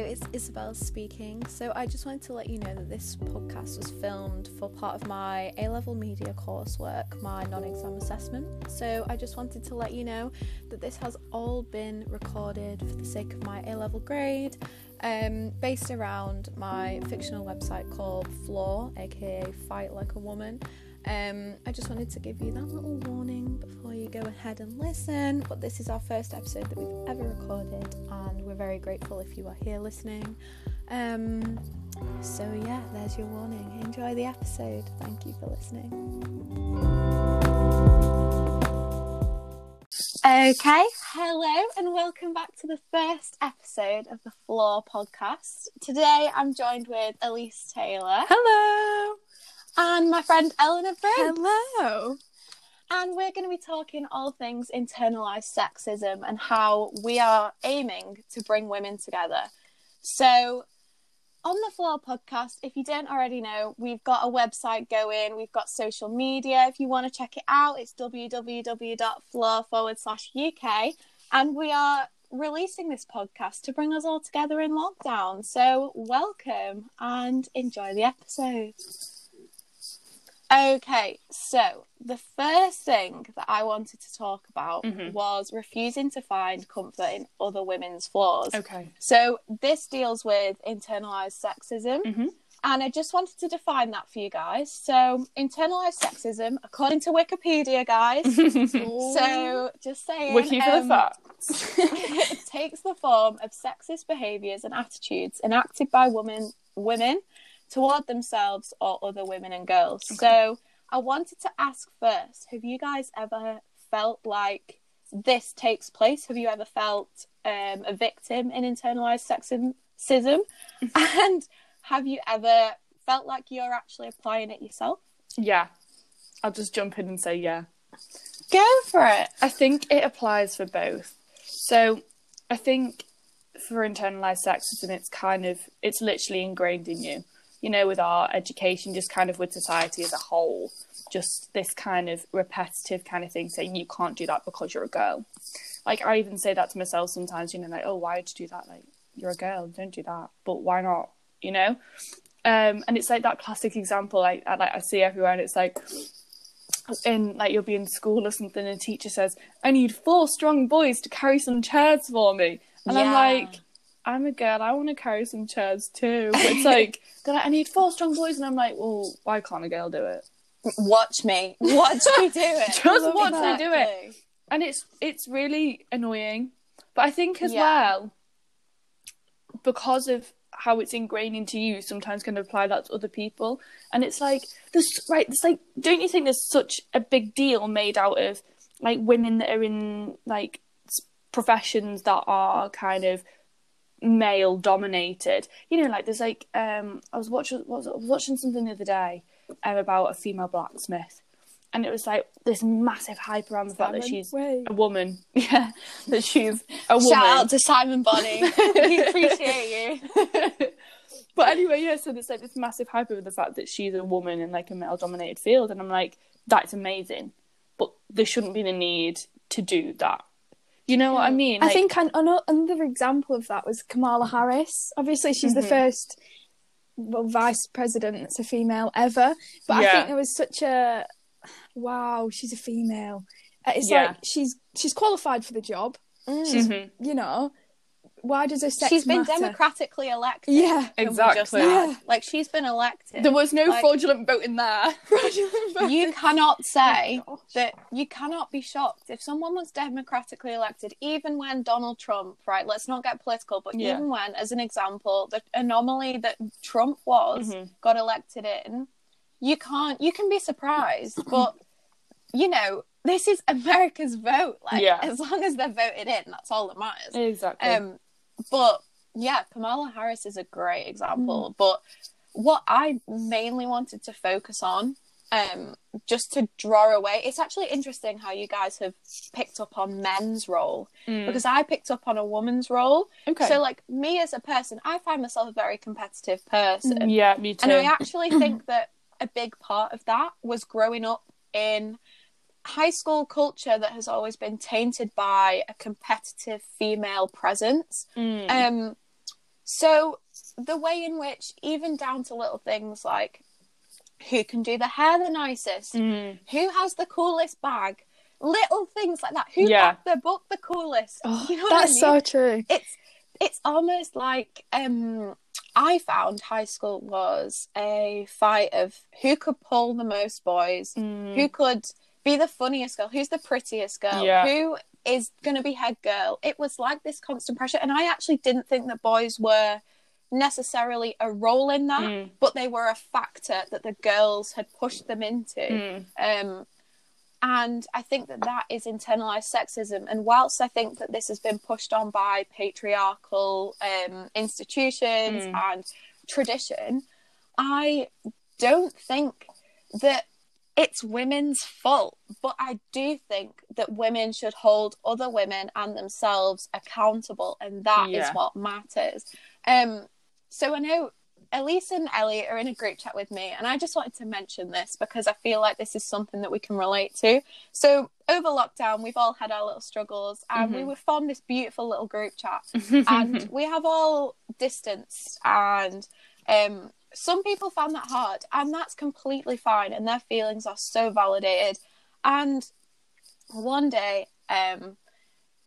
it's Isabel speaking. So, I just wanted to let you know that this podcast was filmed for part of my A level media coursework, my non exam assessment. So, I just wanted to let you know that this has all been recorded for the sake of my A level grade, um, based around my fictional website called Flaw, aka Fight Like a Woman. Um, I just wanted to give you that little warning before you go ahead and listen. But this is our first episode that we've ever recorded, and we're very grateful if you are here listening. Um, so, yeah, there's your warning. Enjoy the episode. Thank you for listening. Okay, hello, and welcome back to the first episode of the Flaw podcast. Today I'm joined with Elise Taylor. Hello. And my friend Eleanor Briggs. Hello. And we're going to be talking all things internalized sexism and how we are aiming to bring women together. So, on the Flaw podcast, if you don't already know, we've got a website going, we've got social media. If you want to check it out, it's www.flaw forward slash UK. And we are releasing this podcast to bring us all together in lockdown. So, welcome and enjoy the episode. Okay, so the first thing that I wanted to talk about Mhm. was refusing to find comfort in other women's flaws. Okay. So this deals with internalized sexism. Mhm. And I just wanted to define that for you guys. So, internalized sexism, according to Wikipedia, guys. so, just saying. Wiki for the um, facts. it takes the form of sexist behaviours and attitudes enacted by women women toward themselves or other women and girls. So I wanted to ask first, have you guys ever felt like this takes place? Have you ever felt um, a victim in internalized sexism? and have you ever felt like you're actually applying it yourself? yeah. I'll just jump in and say yeah. Go for it. I think it applies for both. So I think for internalized sexism, it's kind of it's literally ingrained in you. You know, with our education, just kind of with society as a whole, just this kind of repetitive kind of thing saying you can't do that because you're a girl. Like I even say that to myself sometimes. You know, like oh, why would you do that? Like you're a girl, don't do that. But why not? You know. Um, and it's like that classic example like I, like I see everywhere, and it's like in like you'll be in school or something and a teacher says i need four strong boys to carry some chairs for me and i'm like i'm a girl i want to carry some chairs too but it's like they're like i need four strong boys and i'm like well why can't a girl do it Watch me. Watch me do it. Just watch me do it. And it's it's really annoying but i think as Yeah. well because of how it's ingrained into you sometimes can apply that to other people and it's like there's right it's like don't you think there's such a big deal made out of like women that are in like professions that are kind of male dominated you know like there's like um i was watching was? I was watching something the other day um, about a female blacksmith and it was like this massive hype around the fact that she's Way. a woman yeah that she's a woman Shout out to Simon Bonnie. we appreciate you. but anyway, yeah, so there's like this massive hype over the fact that she's a woman in like a male dominated field, and I'm like, that's amazing, but there shouldn't be the need to do that. You know what I mean? I think an, an, another example of that was Kamala Harris. Obviously, she's Mhm. the first well, vice president that's a female ever. But I think there was such a wow, she's a female. Uh, It's Yeah. like she's she's qualified for the job. She's Mhm. you know why does her sex She's been matter? democratically elected. Yeah, can we just Exactly. Yeah. Like she's been elected. there was no Like- fraudulent voting there. you cannot say Oh, that you cannot be shocked if someone was democratically elected, even when Donald Trump, right? Let's not get political, but Yeah. even when, as an example, the anomaly that Trump was Mhm. got elected in, you can't. You can be surprised, but you know this is America's vote. Like Yeah. as long as they're voted in, that's all that matters. Exactly. Um, but yeah, Kamala Harris is a great example. But what I mainly wanted to focus on, um, just to draw away, it's actually interesting how you guys have picked up on men's role Mm. because I picked up on a woman's role. okay. So, like me as a person, I find myself a very competitive person, yeah, me too. and I actually think that a big part of that was growing up in high school culture that has always been tainted by a competitive female presence. Mm. Um, So the way in which, even down to little things like who can do the hair the nicest, Mm. who has the coolest bag, little things like that, who Yeah. got the book the coolest. Oh, you know what I that's mean? so true. it's it's almost like um I found high school was a fight of who could pull the most boys, Mm. who could be the funniest girl, who's the prettiest girl, Yeah. who is going to be head girl. It was like this constant pressure, and I actually didn't think that boys were necessarily a role in that, Mm. but they were a factor that the girls had pushed them into. Mm. Um, and I think that that is internalized sexism. And whilst I think that this has been pushed on by patriarchal um, institutions Mm. and tradition, I don't think that it's women's fault. But I do think that women should hold other women and themselves accountable, and that is Yeah. what matters. Um, so I know Elise and Elliot are in a group chat with me, and I just wanted to mention this because I feel like this is something that we can relate to. So over lockdown, we've all had our little struggles, and we Mhm. were formed this beautiful little group chat, and we have all distanced, and um, some people found that hard, and that's completely fine, and their feelings are so validated. And one day, um,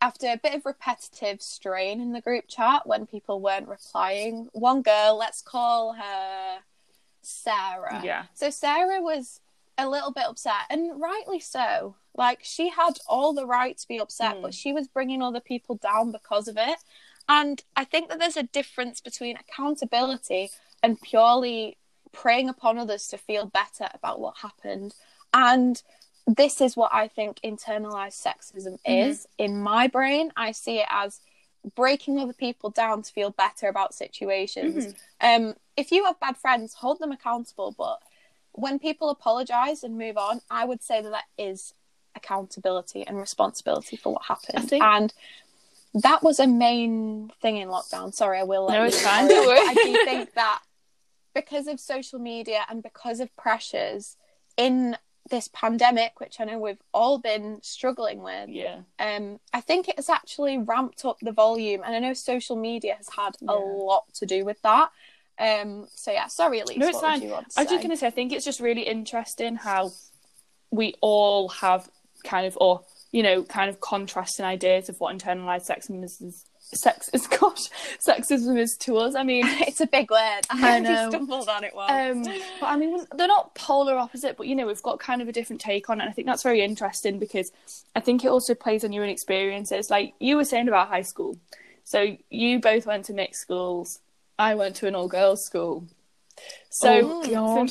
after a bit of repetitive strain in the group chat when people weren't replying, one girl, let's call her Sarah. Yeah. So Sarah was a little bit upset, and rightly so. Like she had all the right to be upset, Mm. but she was bringing other people down because of it. And I think that there's a difference between accountability and purely preying upon others to feel better about what happened. And this is what I think internalized sexism is. In my brain, I see it as breaking other people down to feel better about situations. Um, if you have bad friends, hold them accountable. But when people apologize and move on, I would say that that is accountability and responsibility for what happened. Think- And that was a main thing in lockdown. Sorry, I will No, it's fine. Don't on. worry. But I do think that because of social media and because of pressures in this pandemic, which I know we've all been struggling with, yeah. um, I think it has actually ramped up the volume, and I know social media has had a lot to do with that. Um, so yeah, sorry, Elise. No, it's fine. Would you want to I was just going to say, I think it's just really interesting how we all have kind of, or you know, kind of contrasting ideas of what internalized sexism is. Sex is gosh, sexism is to us. I mean, it's a big word. I, I know. stumbled on it once. um, but I mean, they're not polar opposite, but you know, we've got kind of a different take on it. And I think that's very interesting because I think it also plays on your own experiences. Like you were saying about high school, so you both went to mixed schools. I went to an all girls school. So Oh, God.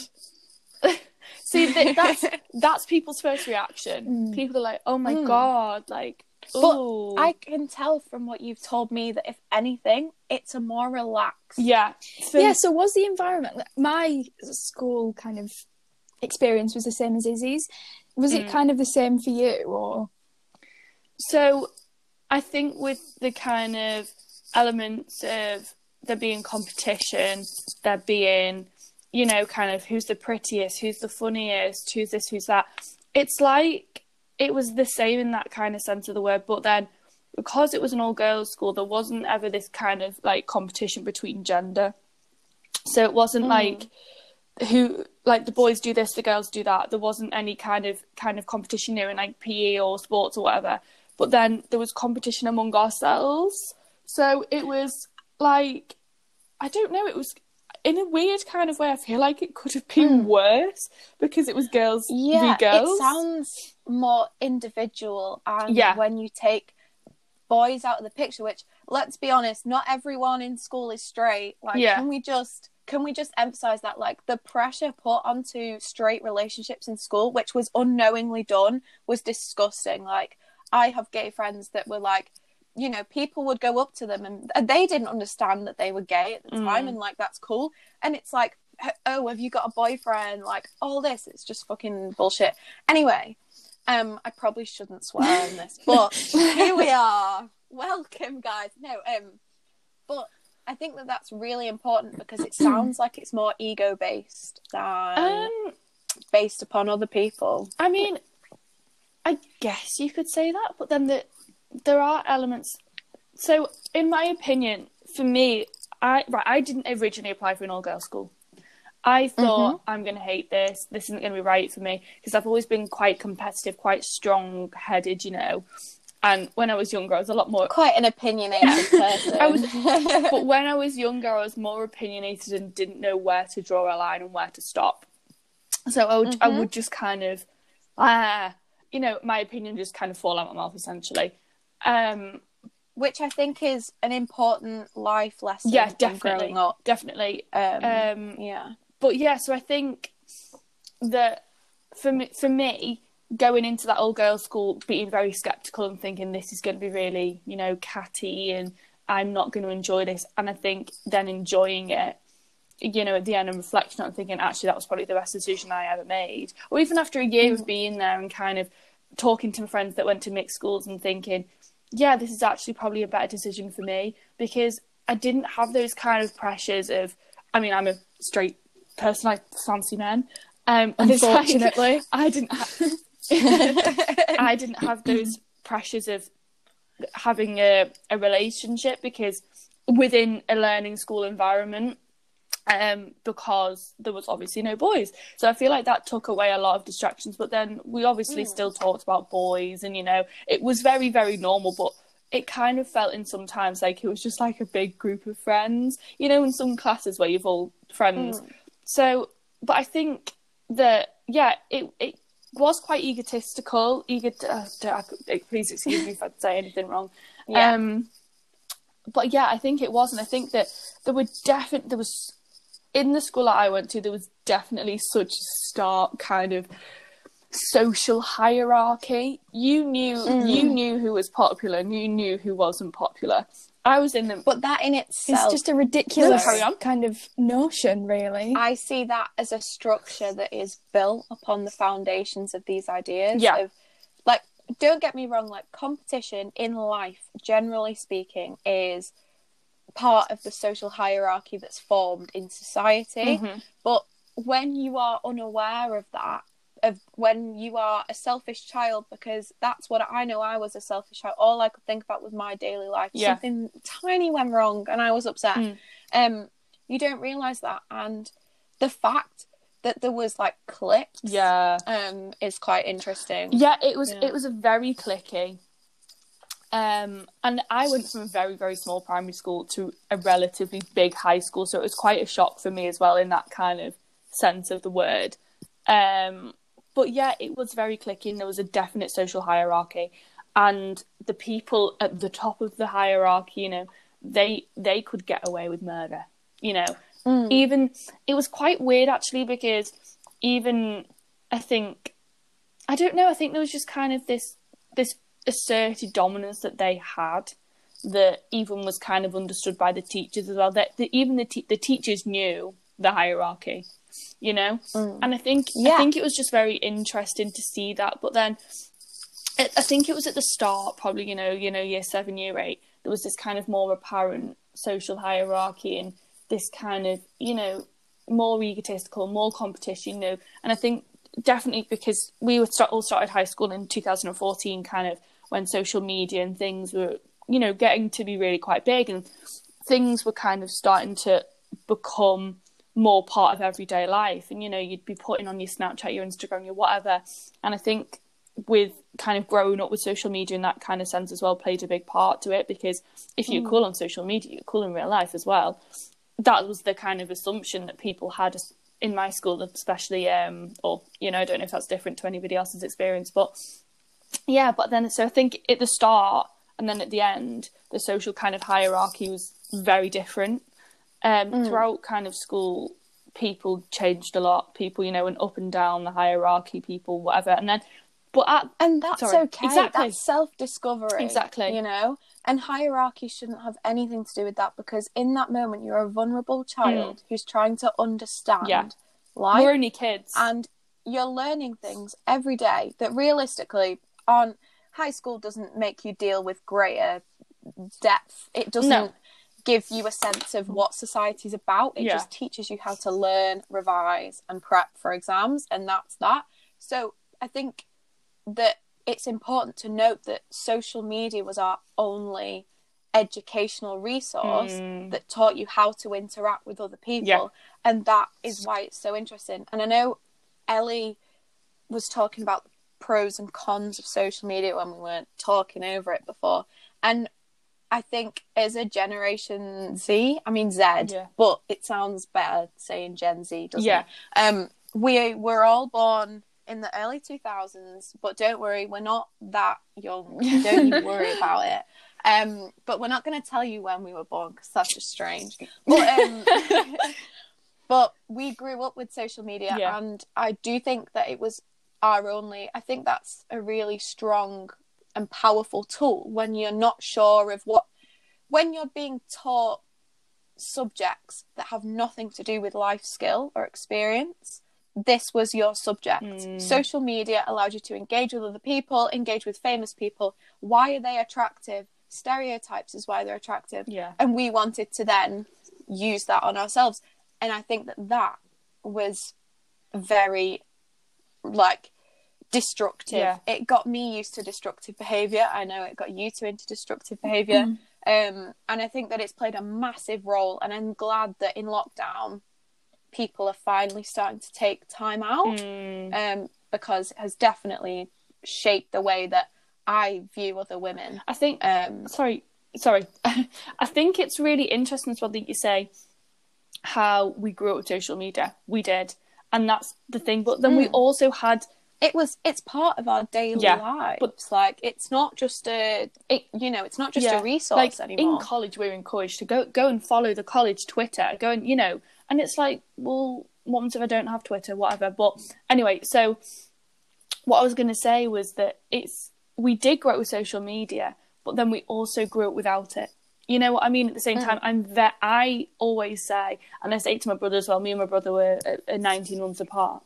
See, that's that's people's first reaction. Mm. People are like, "Oh my Mm. god!" Like, But ooh. I can tell from what you've told me that if anything, it's a more relaxed. yeah, for- yeah, so was the environment my school kind of experience was the same as Izzy's? Was it Mm. kind of the same for you or So, I think with the kind of elements of there being competition, there being, you know, kind of who's the prettiest, who's the funniest, who's this, who's that. It's like it was the same in that kind of sense of the word, but then because it was an all girls school, there wasn't ever this kind of like competition between gender. So it wasn't Mm. like who like the boys do this, the girls do that. There wasn't any kind of kind of competition know, in like PE or sports or whatever. But then there was competition among ourselves. So it was like I don't know, it was in a weird kind of way I feel like it could have been Mm. worse because it was girls Yeah, v girls. it sounds more individual, and Yeah. when you take boys out of the picture, which let's be honest, not everyone in school is straight. Like, Yeah. can we just can we just emphasize that like the pressure put onto straight relationships in school, which was unknowingly done, was disgusting. Like, I have gay friends that were like. You know, people would go up to them and and they didn't understand that they were gay at the time, Mm. and like that's cool. And it's like, oh, have you got a boyfriend? Like all this, it's just fucking bullshit. Anyway, um, I probably shouldn't swear on this, but here we are. Welcome, guys. No, um, but I think that that's really important because it sounds like it's more ego based than um based upon other people. I mean, I guess you could say that, but then the, there are elements. So, in my opinion, for me, I right, I didn't originally apply for an all girls school. I thought I'm going to hate this. This isn't going to be right for me because I've always been quite competitive, quite strong headed, you know. And when I was younger, I was a lot more. Quite an opinionated person. I was, but when I was younger, I was more opinionated and didn't know where to draw a line and where to stop. So I would, I Mhm. would just kind of, ah, you know, my opinion just kind of fall out of my mouth essentially. Um, Which I think is an important life lesson. yeah, in definitely, Growing up. definitely. Um, Um, yeah. but yeah, so I think that for me, for me, going into that old girls' school, being very skeptical and thinking this is going to be really, you know, catty and I'm not going to enjoy this, and I think then enjoying it, you know, at the end and reflecting on thinking actually that was probably the best decision I ever made, or even after a year of being there and kind of talking to my friends that went to mixed schools and thinking, yeah, this is actually probably a better decision for me because I didn't have those kind of pressures of, I mean, I'm a straight person, I fancy men. Um, and it's like- Unfortunately. I didn't have, I didn't have those pressures of having a, a relationship because within a learning school environment, um, because there was obviously no boys. So I feel like that took away a lot of distractions. But then we obviously still talked about boys, and you know, it was very, very normal, but it kind of felt in sometimes like it was just like a big group of friends, you know, in some classes where you've all friends. So, but I think that yeah, it it was quite egotistical. Ego, uh, don't- please excuse me if I say anything wrong. Yeah. Um, but yeah, I think it was, and I think that there were definitely there was in the school that I went to, there was definitely such a stark kind of social hierarchy. You knew you mm. knew who was popular, and you knew who wasn't popular. I was in them, But that in It's itself, just a ridiculous kind of notion, really. I see that as a structure that is built upon the foundations of these ideas. Yeah. Of, like, don't get me wrong, like, competition in life, generally speaking, is part of the social hierarchy that's formed in society. Mhm. But when you are unaware of that, of when you are a selfish child, because that's what I know I was a selfish child. All I could think about was my daily life. Yeah. Something tiny went wrong and I was upset. Mm. Um, you don't realise that. And the fact that there was like clicks yeah. um is quite interesting. Yeah, it was Yeah. it was a very clicky. Um, and I went from a very very small primary school to a relatively big high school, so it was quite a shock for me as well in that kind of sense of the word. Um, but yeah, it was very clicky, and there was a definite social hierarchy, and the people at the top of the hierarchy, you know, they they could get away with murder, you know. Mm. Even it was quite weird actually because even I think I don't know. I think there was just kind of this this asserted dominance that they had that even was kind of understood by the teachers as well. That, that even the te- the teachers knew the hierarchy, you know. Mm. And I think I think it was just very interesting to see that. But then I I think it was at the start, probably you know, you know, year seven, year eight. There was this kind of more apparent social hierarchy and this kind of you know more egotistical, more competition, you know. And I think definitely because we were start, all started high school in 2014, kind of when social media and things were, you know, getting to be really quite big, and things were kind of starting to become more part of everyday life. And you know, you'd be putting on your Snapchat, your Instagram, your whatever. And I think with kind of growing up with social media in that kind of sense as well played a big part to it because if you're cool on social media, you're cool in real life as well that was the kind of assumption that people had in my school, especially, um, or you know, I don't know if that's different to anybody else's experience, but yeah. But then, so I think at the start and then at the end, the social kind of hierarchy was very different. Um, Throughout kind of school, people changed a lot. People, you know, went up and down the hierarchy. People, whatever, and then, but at And that's Sorry. okay. Exactly. That's self discovery. Exactly. You know? And hierarchy shouldn't have anything to do with that because in that moment you're a vulnerable child who's trying to understand Mm. Yeah. life. we're only kids, and you're learning things every day that realistically aren't high school doesn't make you deal with greater depth it doesn't No. give you a sense of what society's about it Yeah. just teaches you how to learn revise and prep for exams and that's that so i think that it's important to note that social media was our only educational resource Mm. that taught you how to interact with other people. Yeah. And that is why it's so interesting. And I know Ellie was talking about the pros and cons of social media when we weren't talking over it before. And I think as a Generation Z, I mean Z, Yeah. but it sounds better saying Gen Z, doesn't Yeah. it? Um, we were all born in the early 2000s, but don't worry, we're not that young. Don't you worry about it. Um, but we're not going to tell you when we were born because that's just strange. But, um, but we grew up with social media, Yeah. and I do think that it was our only. I think that's a really strong and powerful tool when you're not sure of what, when you're being taught subjects that have nothing to do with life skill or experience. This was your subject. Mm. Social media allowed you to engage with other people, engage with famous people. Why are they attractive? Stereotypes is why they're attractive Yeah. and we wanted to then use that on ourselves and i think that that was very like destructive Yeah. it got me used to destructive behavior i know it got you two into destructive behavior um and i think that it's played a massive role and i'm glad that in lockdown people are finally starting to take time out Mm. um because it has definitely shaped the way that i view other women I think um sorry, sorry. I think it's really interesting as well that you say how we grew up with social media. We did, and that's the thing. But then we Mm. also had it was it's part of our daily Yeah, lives but- like it's not just a It- you know it's not just yeah, a resource like anymore in college. we're encouraged to go go and follow the college Twitter. Go and you know, and it's like, well, what if I don't have Twitter? Whatever. But anyway, so what I was going to say was that it's we did grow up with social media, but then we also grew up without it. You know what I mean? At the same Mm. time, I'm ve- I always say, and I say it to my brother as well. Me and my brother were uh, uh, 19 months apart,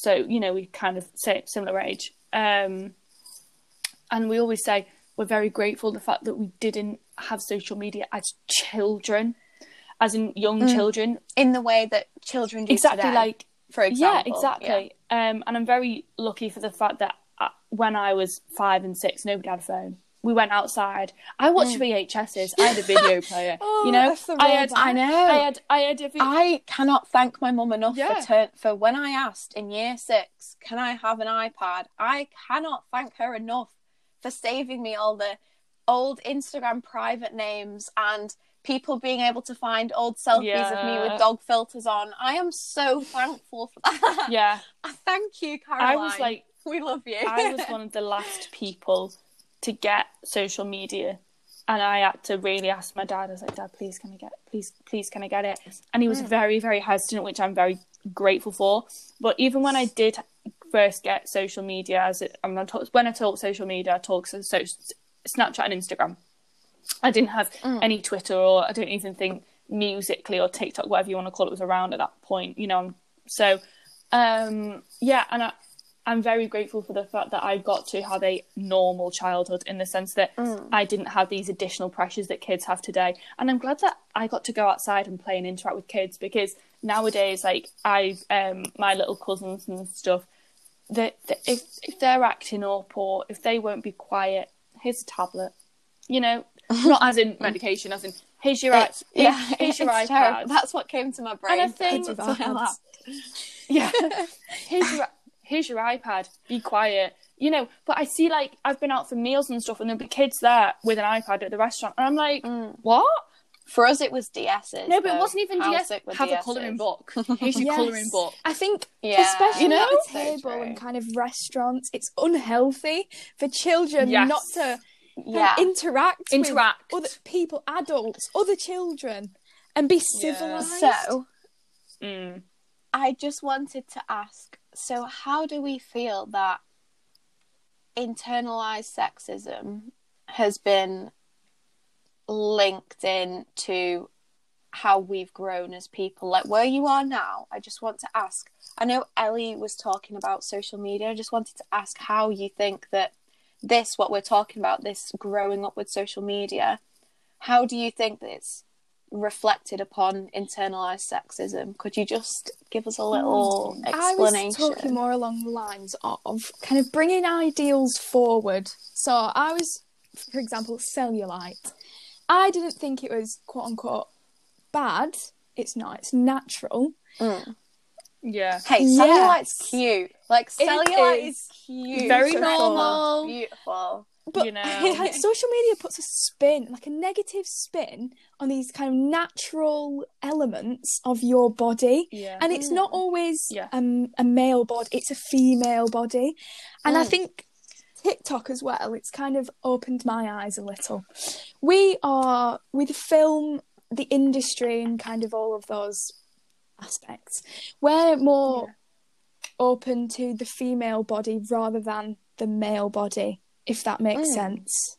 so you know we kind of say similar age. Um, and we always say we're very grateful the fact that we didn't have social media as children, as in young Mm. children. in the way that children do Exactly today, like for example yeah, exactly. Um, and I'm very lucky for the fact that uh, when I was five and six, nobody had a phone. We went outside. I watched VHSs. I had a video player. Mm. Oh, you know, that's the I had. I know. I had, I had a. Vi- I cannot thank my mum enough Yeah. for turn for when I asked in year six, can I have an iPad? I cannot thank her enough for saving me all the old Instagram private names and people being able to find old selfies of me with dog filters on. I am so thankful for that. yeah, Thank you, Caroline. I was like, we love you. I was one of the last people to get social media, and I had to really ask my dad. I was like, Dad, please can I get, please, please can I get it? And he was very, very hesitant, which I'm very grateful for. But even when I did first get social media, as it, I'm not talk, when I talk social media, I talk so, so Snapchat and Instagram. I didn't have any Twitter, or I don't even think Musical.ly or TikTok, whatever you want to call it, was around at that point. You know, so um, yeah, and I, I'm very grateful for the fact that I got to have a normal childhood in the sense that I didn't have these additional pressures that kids have today. And I'm glad that I got to go outside and play and interact with kids because nowadays, like I've um, my little cousins and stuff, that if if they're acting up or if they won't be quiet, here's a tablet. You know, not as in medication, as in here's your It's- i- yeah, here's your iPad. terrible. That's what came to my brain. And I think- That's why I laughed. Yeah. here's your here's your iPad. Be quiet. You know, but I see like I've been out for meals and stuff, and there'll be kids there with an iPad at the restaurant, and I'm like, what? For us, it was DSs. No, but it wasn't even How DS. sick were Have a DSs? colouring book. Here's your Yes. colouring book. I think, Yeah, especially You know? at the table true. and kind of restaurants, it's unhealthy for children Yes. not to Yeah. interact, Interact. with other people, adults, other children, and be civilized. So, Mm. I just wanted to ask so, how do we feel that internalized sexism has been linked in to how we've grown as people? Like, where you are now, I just want to ask. I know Ellie was talking about social media. I just wanted to ask how you think that this, what we're talking about, this growing up with social media, how do you think that it's reflected upon internalized sexism? Could you just give us a little Hmm. I was explanation? talking more along the lines of kind of bringing ideals forward. So I was, for example, cellulite. I didn't think it was quote unquote bad. It's not. It's natural. Mm. Yeah. Hey, Yes. cellulite's cute. Like cellulite is is cute. Very Beautiful. normal. Beautiful. But You know. like social media puts a spin, like a negative spin, on these kind of natural elements of your body. Yeah. And it's not Mm. always Yeah. um, a male body, it's a female body. And I Mm. think TikTok as well, it's kind of opened my eyes a little. We are, with film, the industry, and kind of all of those aspects, we're more open to the female body rather than the male body, if that makes Mm. sense.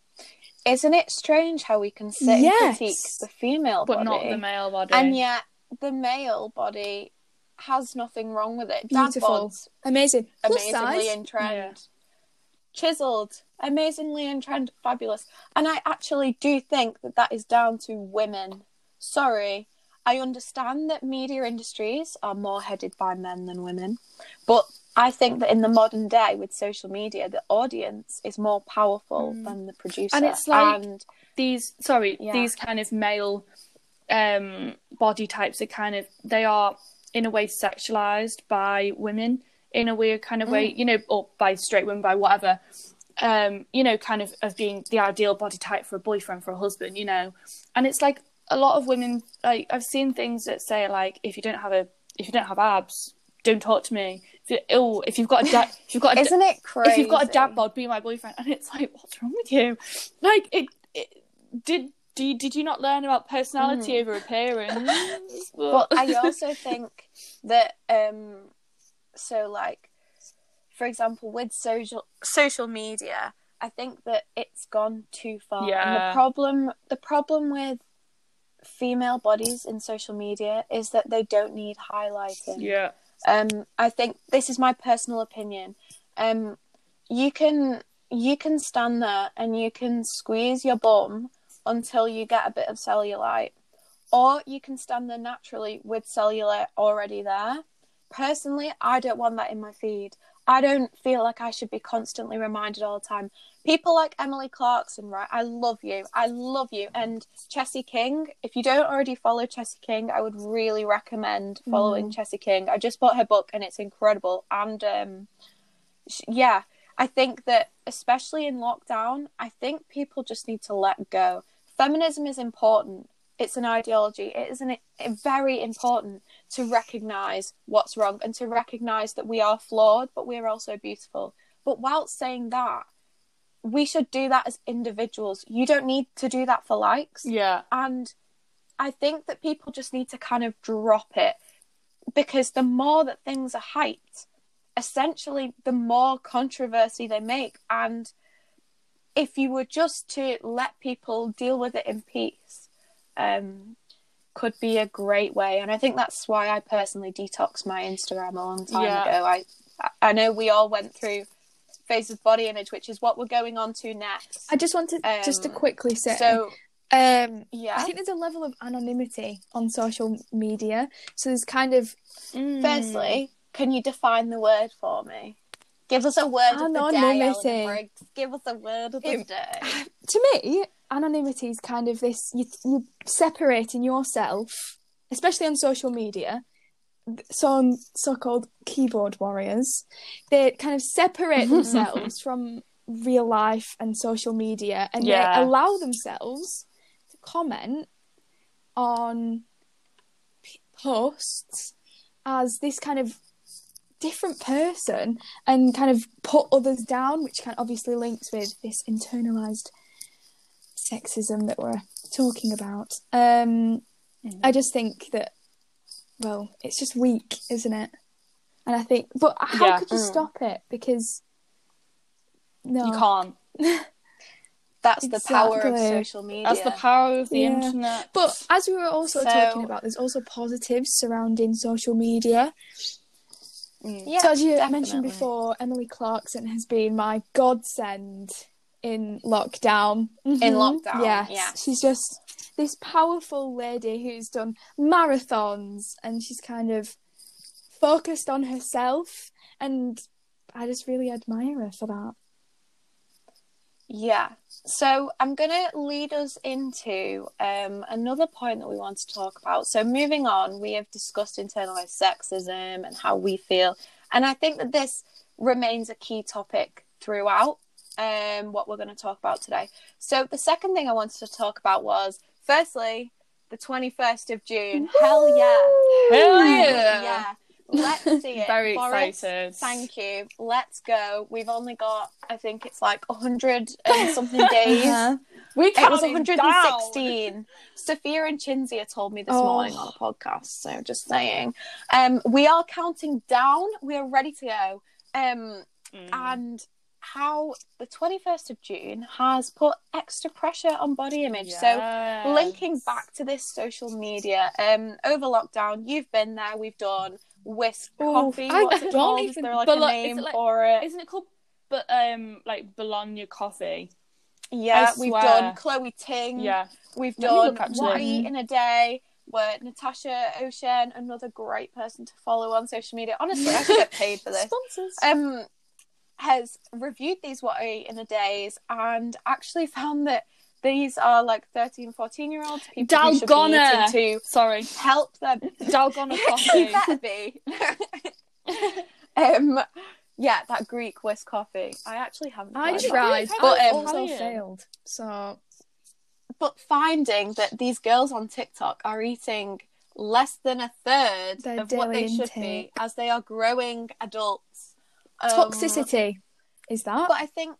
Isn't it strange how we can sit Yes. and critique the female but body, not the male body. and yet the male body has nothing wrong with it. Beautiful. bods, Amazing. Plus amazingly size. in trend. Yeah. Chiseled, amazingly in trend, fabulous. And I actually do think that that is down to women. Sorry, I understand that media industries are more headed by men than women, but I think that in the modern day with social media, the audience is more powerful Mm. than the producer. And it's like- And- these sorry Yeah. these kind of male um body types are kind of they are in a way sexualized by women in a weird kind of way you know or by straight women by whatever um you know kind of as being the ideal body type for a boyfriend for a husband you know and it's like a lot of women like i've seen things that say like if you don't have a if you don't have abs don't talk to me if, you, oh, if you've got a da- if you've got a isn't it crazy? if you've got a dad bod, be my boyfriend. And it's like, what's wrong with you? Like, it, it did. Do you, did you not learn about personality over appearance? But I also think that um so like for example with social social media, I think that it's gone too far. And Yeah. the problem the problem with female bodies in social media is that they don't need highlighting. yeah, Um, I think this is my personal opinion. Um, you can you can stand there and you can squeeze your bum until you get a bit of cellulite, or you can stand there naturally with cellulite already there. Personally, I don't want that in my feed. I don't feel like I should be constantly reminded all the time. People like Emily Clarkson, right? I love you. I love you. And Chessie King, if you don't already follow Chessie King, I would really recommend following Chessie King. I just bought her book and it's incredible. And um, sh- yeah, I think that especially in lockdown, I think people just need to let go. Feminism is important. It's an ideology. It is an, very important to recognize what's wrong and to recognize that we are flawed, but we're also beautiful. But whilst saying that, we should do that as individuals. You don't need to do that for likes. yeah, And I think that people just need to kind of drop it because the more that things are hyped, essentially, the more controversy they make. And if you were just to let people deal with it in peace, um, could be a great way. And I think that's why I personally detoxed my Instagram a long time Yeah. ago. I I know we all went through phase of body image, which is what we're going on to next. I just wanted just to Um, quickly say, So um, yeah. I think there's a level of anonymity on social media. So there's kind of Mm. Firstly, can you define the word for me? Give us a word of the day, Anonymity. Give us a word of the It- day. to me, anonymity is kind of this you, you're separating yourself, especially on social media. Some so-called keyboard warriors, they kind of separate themselves from real life and social media, and Yeah. they allow themselves to comment on p- posts as this kind of different person and kind of put others down, which kind of obviously links with this internalized sexism that we're talking about. Um, I just think that, well, it's just weak, isn't it? And I think, but how Yeah. could you Mm. stop it? Because no, you can't. That's the power of social media. That's the power of the Yeah. internet. But as we were also So- talking about, there's also positives surrounding social media. Mm. yeah, so as you definitely. mentioned before, Emily Clarkson has been my godsend in lockdown. In Mhm. lockdown, yes. yeah. She's just this powerful lady who's done marathons and she's kind of focused on herself and I just really admire her for that. Yeah. So I'm going to lead us into um, another point that we want to talk about. So moving on, we have discussed internalized sexism and how we feel, and I think that this remains a key topic throughout um, what we're going to talk about today. So the second thing I wanted to talk about was, firstly, the 21st of June. Hell yeah! Hell yeah! yeah! Let's see it. Very Boris, excited. Thank you. Let's go. We've only got, I think it's like 100 and something days. Uh-huh. We It was counted 116. Sophia and Chinzia told me this Oh. morning on a podcast, so just saying. Um, we are counting down. We are ready to go. Um. Mm. and how the 21st of June has put extra pressure on body image. So linking back to this social media, um, over lockdown, you've been there. We've done whisk Ooh, coffee. I What's it don't called? Is even- there like a name it like- for it? Isn't it called but um like Bologna coffee? Yeah, we've done Chloe Ting. Yeah. We've done look. What I Eat in a Day. Where Natacha Océane, another great person to follow on social media. Honestly, I should get paid for this. Sponsors. um has reviewed these what I eat in a days and actually found that these are like 13 14 year olds people who should be Dalgona. Sorry. help them Dalgona you coffee. better be um yeah that greek whisk coffee i actually haven't I tried But, um, also failed. So but finding that these girls on tiktok are eating less than a third Their of what they should be as they are growing adults Um, toxicity is that? But I think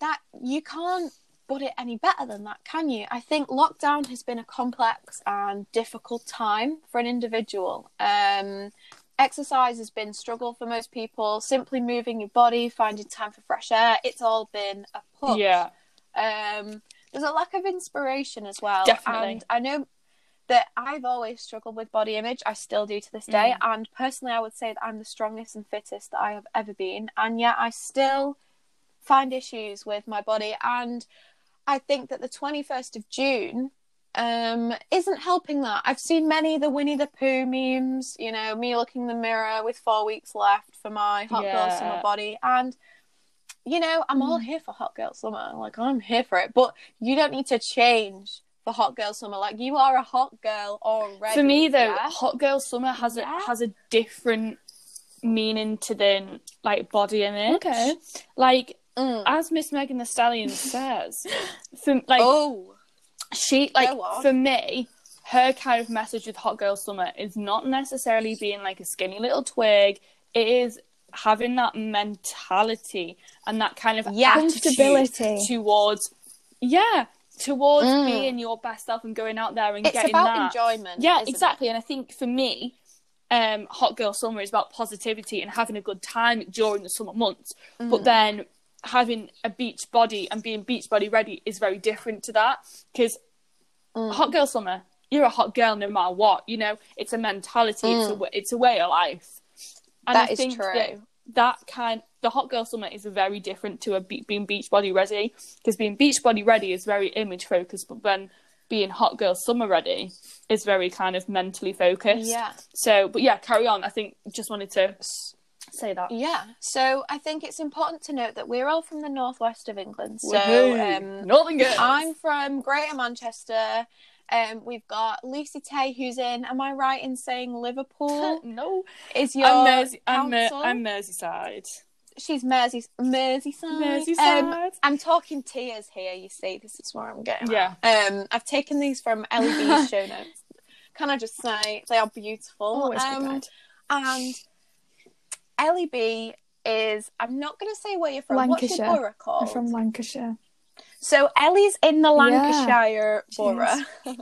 that you can't put it any better than that, can you? I think lockdown has been a complex and difficult time for an individual. Um, exercise has been struggle for most people. Simply moving your body, finding time for fresh air, it's all been a push. Yeah. Um, there's a lack of inspiration as well. Definitely. And I know that I've always struggled with body image. I still do to this day. And personally, I would say that I'm the strongest and fittest that I have ever been. And yet I still find issues with my body. And I think that the 21st of June um isn't helping that i've seen many of the winnie the pooh memes you know me looking in the mirror with four weeks left for my hot girl summer body and you know i'm all here for hot girl summer like i'm here for it but you don't need to change for hot girl summer like you are a hot girl already For me though, yeah? hot girl summer has Yeah. a has a different meaning to then like body image. Okay. Like Mm. as Miss Megan Thee Stallion says, for like oh she like for me her kind of message with hot girl summer is not necessarily being like a skinny little twig it is having that mentality and that kind of Yeah. attitude towards yeah towards Mm. being your best self and going out there and it's getting about that enjoyment yeah isn't it? exactly and i think for me um hot girl summer is about positivity and having a good time during the summer months Mm. but then having a beach body and being beach body ready is very different to that because Mm. hot girl summer you're a hot girl no matter what you know it's a mentality it's a Mm. it's a way of life and That I is think true. that that kind the hot girl summer is very different to a be- being beach body ready because being beach body ready is very image focused but then being hot girl summer ready is very kind of mentally focused yeah so but yeah carry on i think just wanted to say that Yeah, so I think it's important to note that we're all from the northwest of England. So Woohoo. um, northern girls I'm from Greater Manchester. Um, we've got Lucy Tay, who's in. Am I right in saying Liverpool? no Is your I'm, Merse- I'm, Mer- I'm merseyside She's Mersey Merseyside. merseyside Um, I'm talking tears here. You see, this is where I'm getting. Yeah. at. Um, I've taken these from LED's show notes. Can I just say they are beautiful? Always um, and LEB is. I'm not going to say where you're from. What's Lancashire. your borough I'm from Lancashire. So Ellie's in the Lancashire She borough,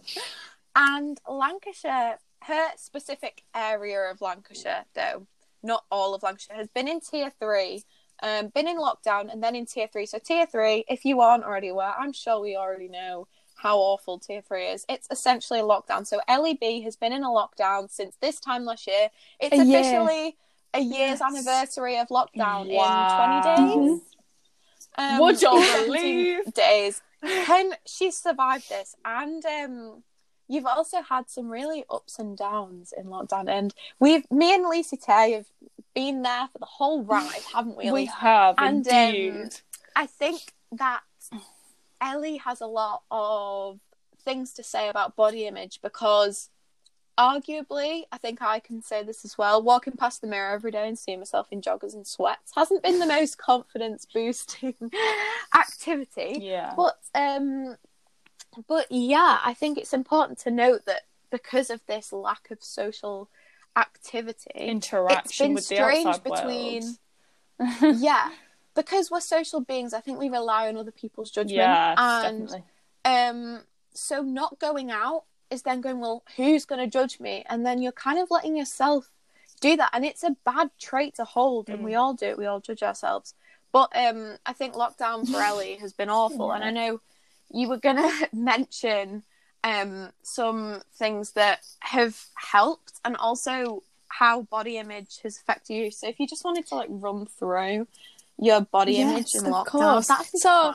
and Lancashire, her specific area of Lancashire, though not all of Lancashire, has been in tier three. Um, been in lockdown and then in tier three. So tier three, if you aren't already aware, I'm sure we already know how awful tier three is. It's essentially a lockdown. So LEB has been in a lockdown since this time last year. It's A year. officially a year's Yes. anniversary of lockdown Wow. in 20 days. Um, Would you believe? days? Can she survived this? And um, you've also had some really ups and downs in lockdown. And we've, me and Lisa Tay have been there for the whole ride, haven't we? we have And, um, indeed I think that Ellie has a lot of things to say about body image because arguably, I think I can say this as well. Walking past the mirror every day and seeing myself in joggers and sweats hasn't been the most confidence boosting activity. Yeah. But um but yeah, I think it's important to note that because of this lack of social activity, Interaction been with the strange between- world. yeah, because we're social beings, I think we rely on other people's judgment. yeah, and definitely. um so not going out is then going well who's going to judge me? And then you're kind of letting yourself do that and it's a bad trait to hold and Mm. we all do it we all judge ourselves. But um i think lockdown for ellie has been awful and i know you were going to mention um some things that have helped and also how body image has affected you. So if you just wanted to like run through your body Yes, image in of lockdown. So-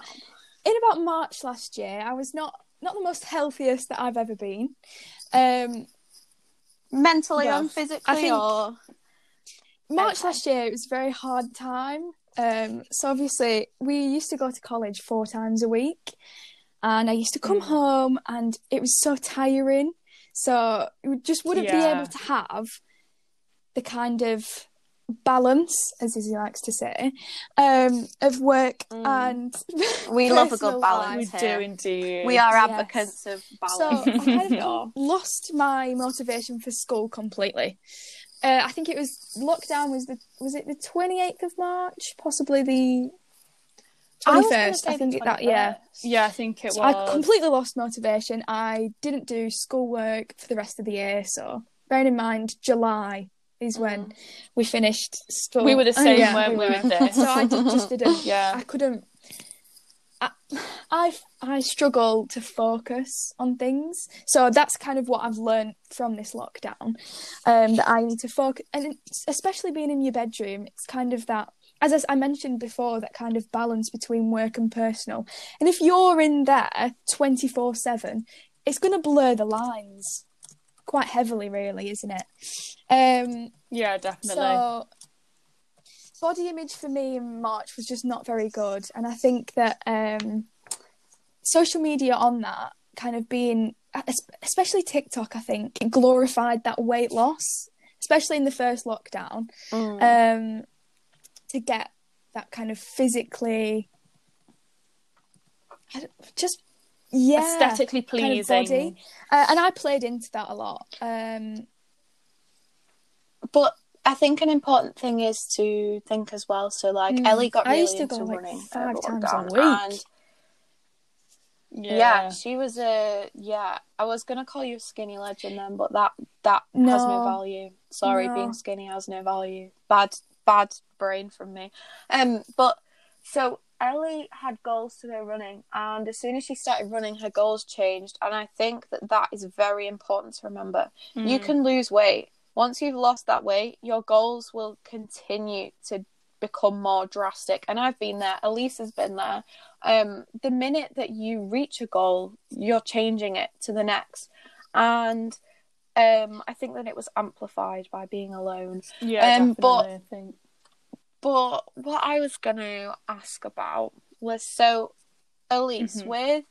in about March last year, I was not not the most healthiest that I've ever been. Um, mentally Well, and physically think- or March Okay. last year, it was a very hard time. Um, so obviously, we used to go to college four times a week, and I used to come Mm. home, and it was so tiring. So we just wouldn't be able to have the kind of balance, as Izzy likes to say, um, of work Mm. and We love a good balance. life. We do indeed. We are Yes. advocates of balance. So. I kind of lost my motivation for school completely. Uh, I think it was lockdown was the was it the twenty eighth of March, possibly the I was twenty gonna first. say I, think it, that yeah. Yeah, I think it So was. I completely lost motivation. I didn't do schoolwork for the rest of the year. So bearing in mind, July is when we finished school. We were the Oh, same, yeah, weren't we, were. with this? So I did, just didn't. Yeah. I couldn't. I, I I struggle to focus on things, so that's kind of what I've learned from this lockdown. Um, that I need to focus, and especially being in your bedroom, it's kind of that. As I mentioned before, that kind of balance between work and personal. And if you're in there twenty four seven, it's going to blur the lines quite heavily, really, isn't it? Um, Yeah, definitely. so, body image for me in March was just not very good, and I think that um, social media on that kind of being, especially TikTok, I think glorified that weight loss, especially in the first lockdown, Mm. um, to get that kind of physically, just yeah, Aesthetically kind of pleasing. Uh, and I played into that a lot. Um, But I think an important thing is to think as well. So, like, Mm. Ellie got I really used to into go, like, running five times a week. Yeah. yeah. she was a yeah. I was gonna call you a skinny legend then, but that that has no No. value. Sorry, No. being skinny has no value. Bad bad brain from me. Um, but so Ellie had goals to go running, and as soon as she started running, her goals changed. And I think that that is very important to remember. You Mm. can lose weight. Once you've lost that weight, your goals will continue to become more drastic. And I've been there. Elise has been there. Um, the minute that you reach a goal, you're changing it to the next. And um, I think that it was amplified by being alone. Yeah, Um, definitely. but- I think. But what I was going to ask about was so, Elise, Mhm. with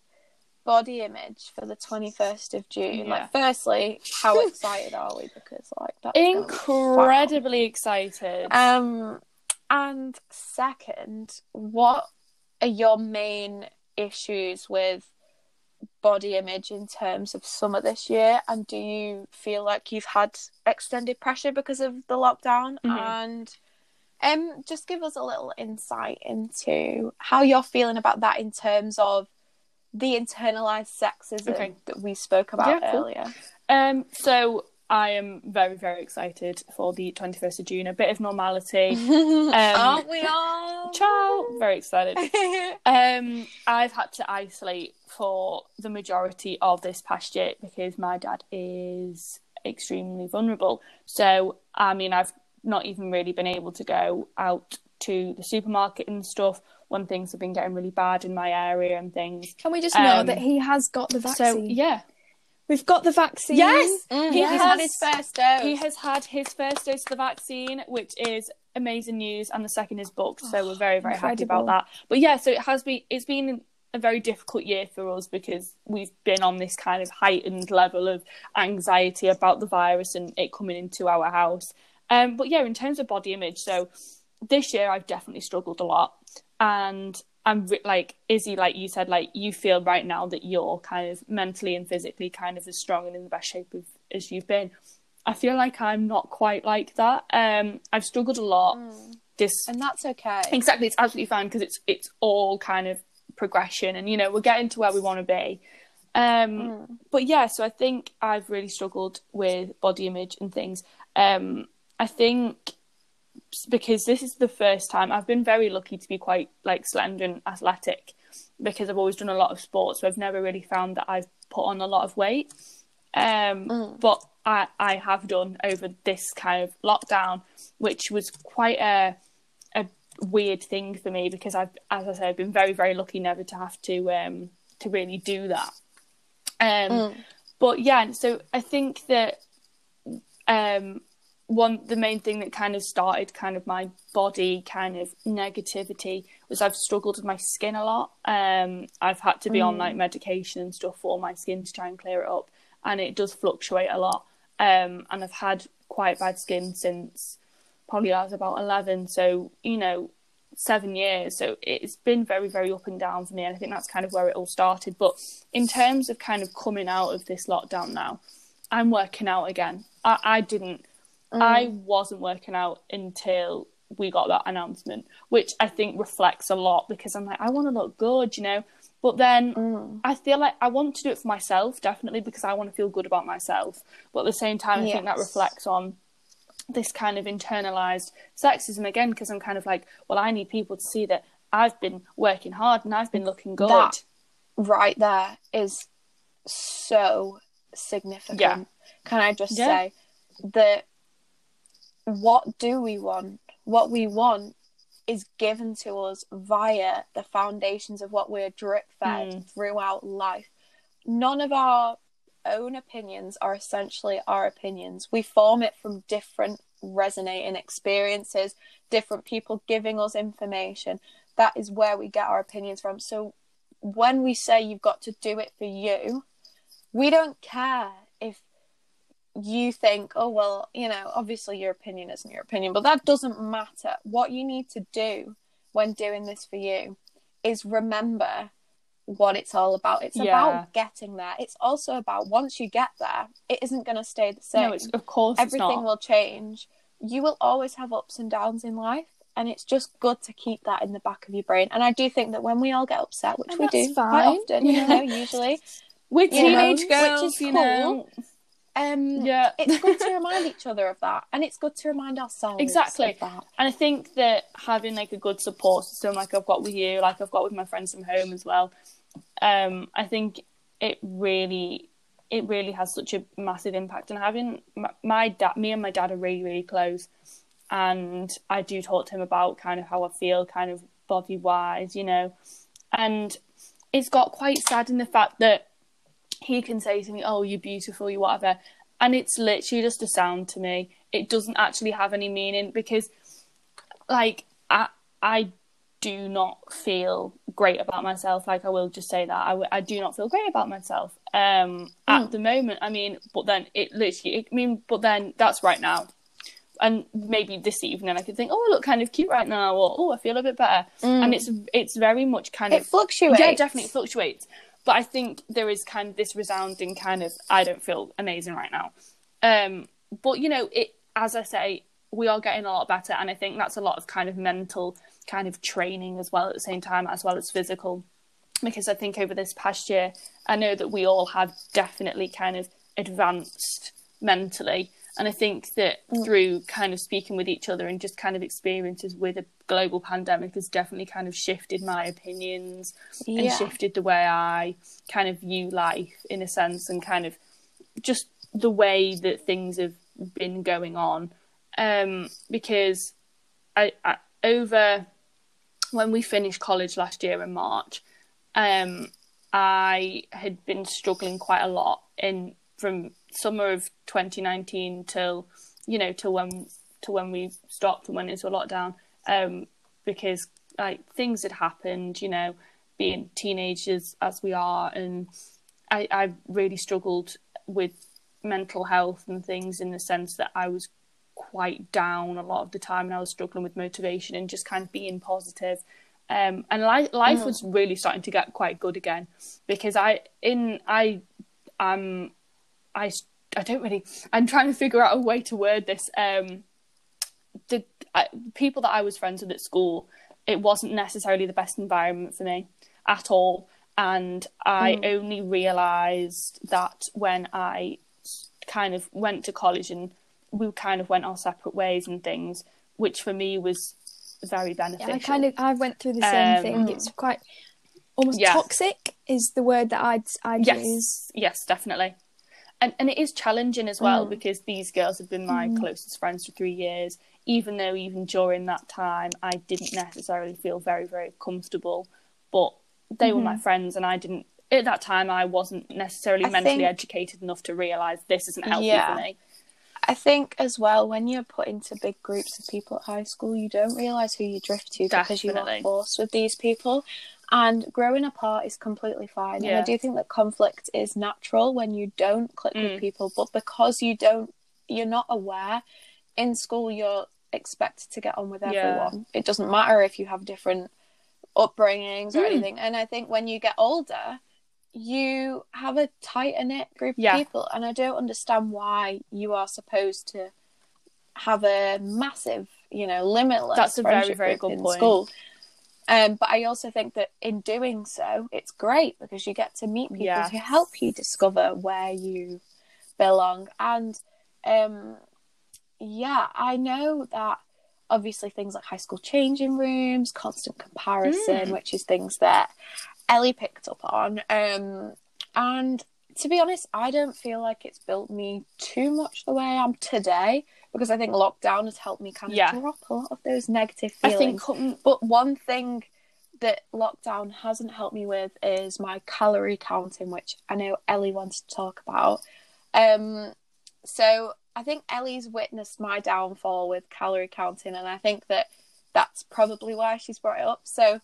body image for the 21st of June, Yeah. like, firstly, how excited are we? Because, like, that's Incredibly excited. Um, and second, what are your main issues with body image in terms of summer this year? And do you feel like you've had extended pressure because of the lockdown? Mhm. And um, just give us a little insight into how you're feeling about that in terms of the internalized sexism Okay. that we spoke about Yeah, cool. earlier. Um, so I am very, very excited for the 21st of June. A bit of normality. Aren't we all? Ciao! Very excited. Um, I've had to isolate for the majority of this past year because my dad is extremely vulnerable. So, I mean, I've not even really been able to go out to the supermarket and stuff when things have been getting really bad in my area and things. can we just know Um, that he has got the vaccine? So, yeah, We've got the vaccine. Yes! Mm, He he's has- had his first dose. he has had his first dose of the vaccine, which is amazing news, and the second is booked. So we're very, very happy about that. But yeah, so it has been. It's been a very difficult year for us because we've been on this kind of heightened level of anxiety about the virus and it coming into our house. Um, but yeah, in terms of body image, so this year I've definitely struggled a lot, and I'm re- like Izzy, like you said, like you feel right now that you're kind of mentally and physically kind of as strong and in the best shape of, as you've been. I feel like I'm not quite like that. Um, I've struggled a lot. Mm. This And that's okay. exactly, it's absolutely fine because it's it's all kind of progression, and you know we're getting to where we want to be. Um, Mm. but yeah, so I think I've really struggled with body image and things. Um, I think because this is the first time I've been very lucky to be quite like slender and athletic because I've always done a lot of sports, so I've never really found that I've put on a lot of weight. Um, Mm. but I I have done over this kind of lockdown, which was quite a a weird thing for me because I've as I said I've been very very lucky never to have to um to really do that. Um, Mm. but yeah, so I think that um one the main thing that kind of started kind of my body kind of negativity was I've struggled with my skin a lot. Um I've had to be on Mm. like medication and stuff for my skin to try and clear it up and it does fluctuate a lot. Um and I've had quite bad skin since probably I was about 11 so you know 7 years so it's been very very up and down for me and I think that's kind of where it all started but in terms of kind of coming out of this lockdown now I'm working out again. I, I didn't Mm. I wasn't working out until we got that announcement, which I think reflects a lot because I'm like, I want to look good, you know. But then Mm. I feel like I want to do it for myself, definitely, because I want to feel good about myself. But at the same time, I think that reflects on this kind of internalized sexism again, because I'm kind of like, well, I need people to see that I've been working hard and I've been looking good. That right there is so significant. Yeah. Can I just Yeah. say that what do we want? What we want is given to us via the foundations of what we're drip fed Mm. throughout life. None of our own opinions are essentially our opinions. We form it from different resonating experiences, different people giving us information. That is where we get our opinions from. So when we say you've got to do it for you, we don't care you think, oh, well, you know, obviously your opinion isn't your opinion, but that doesn't matter. What you need to do when doing this for you is remember what it's all about. It's Yeah. about getting there. It's also about once you get there, it isn't going to stay the same. No, it's, of course, Everything will change. You will always have ups and downs in life. And it's just good to keep that in the back of your brain. And I do think that when we all get upset, which And we do quite fine. often, you know, usually, We're know, teenage which girls, is you cool. Um, Yeah. it's good to remind each other of that, and it's good to remind ourselves Exactly. of that. And I think that having like a good support system, like I've got with you, like I've got with my friends from home as well, um, I think it really, it really has such a massive impact. And having my, my dad, me and my dad are really, really close, and I do talk to him about kind of how I feel, kind of body wise, you know, and it's got quite sad in the fact that he can say to me, "Oh, you're beautiful, you whatever," and it's literally just a sound to me. It doesn't actually have any meaning because, like, I I do not feel great about myself. Like, I will just say that I, w- I do not feel great about myself um, at the moment. I mean, but then it literally, it, I mean, but then that's right now. And maybe this evening I could think, oh, I look kind of cute right now, or oh, I feel a bit better. And it's it's very much kind It of fluctuates. yeah, definitely fluctuates. But I think there is kind of this resounding kind of I don't feel amazing right now. Um, but you know, it as I say, we are getting a lot better, and I think that's a lot of kind of mental kind of training as well at the same time, as well as physical. Because I think over this past year, I know that we all have definitely kind of advanced mentally. And I think that through kind of speaking with each other and just kind of experiences with a global pandemic has definitely kind of shifted my opinions and shifted the way I kind of view life in a sense and kind of just the way that things have been going on. Um, because I, I over when we finished college last year in March, um, I had been struggling quite a lot in from summer of 2019 till you know till when till when we stopped and went into a lockdown um, because like things had happened, you know, being teenagers as we are, and I, I really struggled with mental health and things in the sense that I was quite down a lot of the time and I was struggling with motivation and just kind of being positive. Um, and li- life Mm. was really starting to get quite good again because I in I um I I don't really I'm trying to figure out a way to word this um the I, people that I was friends with at school it wasn't necessarily the best environment for me at all and I Mm. only realized that when I kind of went to college and we kind of went our separate ways and things which for me was very Yeah, beneficial I kind of I went through the same Um, thing. It's quite almost Yeah. toxic is the word that I'd I'd yes use. yes definitely and and it is challenging as well Mm. because these girls have been my closest friends for three years even though even during that time i didn't necessarily feel very very comfortable but they were my friends and i didn't at that time i wasn't necessarily I mentally think- educated enough to realize this isn't healthy Yeah. for me I think as well when you're put into big groups of people at high school, you don't realize who you drift to because you Definitely. are forced with these people. And growing apart is completely fine. And I do think that conflict is natural when you don't click Mm. with people, but because you don't, you're not aware. In school, you're expected to get on with Yeah. everyone. It doesn't matter if you have different upbringings or Mm. anything. And I think when you get older, you have a tighter knit group Yeah. of people, and I don't understand why you are supposed to have a massive, you know, limitless. That's a very, very good point. School. Um, but I also think that in doing so, it's great because you get to meet people Yes. who help you discover where you belong. And um, yeah, I know that obviously things like high school changing rooms, constant comparison, Mm. which is things that Ellie picked up on. Um, and to be honest, I don't feel like it's built me too much the way I am today because I think lockdown has helped me kind of Yeah. drop a lot of those negative feelings. i think But one thing that lockdown hasn't helped me with is my calorie counting, which I know Ellie wants to talk about. Um, so I think Ellie's witnessed my downfall with calorie counting, and I think that that's probably why she's brought it up. So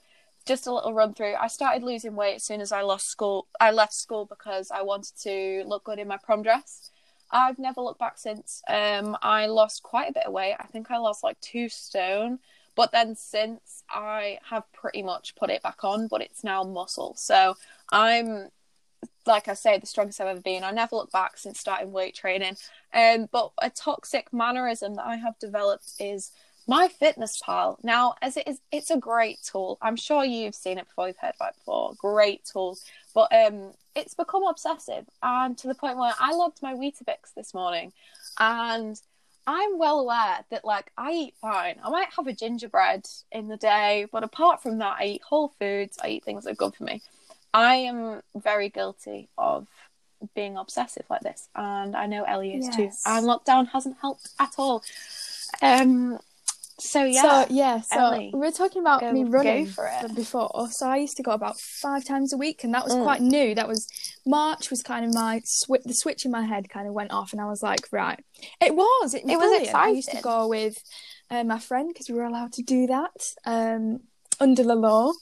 just a little run through. I started losing weight as soon as I lost school. I left school because I wanted to look good in my prom dress. I've never looked back since. Um, I lost quite a bit of weight. I think I lost like two stone. But then since I have pretty much put it back on, but it's now muscle. So I'm, like I say, the strongest I've ever been. I never looked back since starting weight training. Um, but a toxic mannerism that I have developed is MyFitnessPal. Now, as it is, it's a great tool. I'm sure you've seen it before, you've heard about it before. Great tool. But um, it's become obsessive and to the point where I logged my Weetabix this morning and I'm well aware that like I eat fine. I might have a gingerbread in the day, but apart from that, I eat whole foods. I eat things that are good for me. I am very guilty of being obsessive like this, and I know Ellie is too. And lockdown hasn't helped at all. Um. So yeah. So yeah, so Ellie, we were talking about go- me running for it. before. So I used to go about five times a week, and that was Mm. quite new. That was March was kind of my switch. The switch in my head kind of went off, and I was like, right, it was. It was, It was brilliant. I used to go with uh, my friend because we were allowed to do that um, under the law.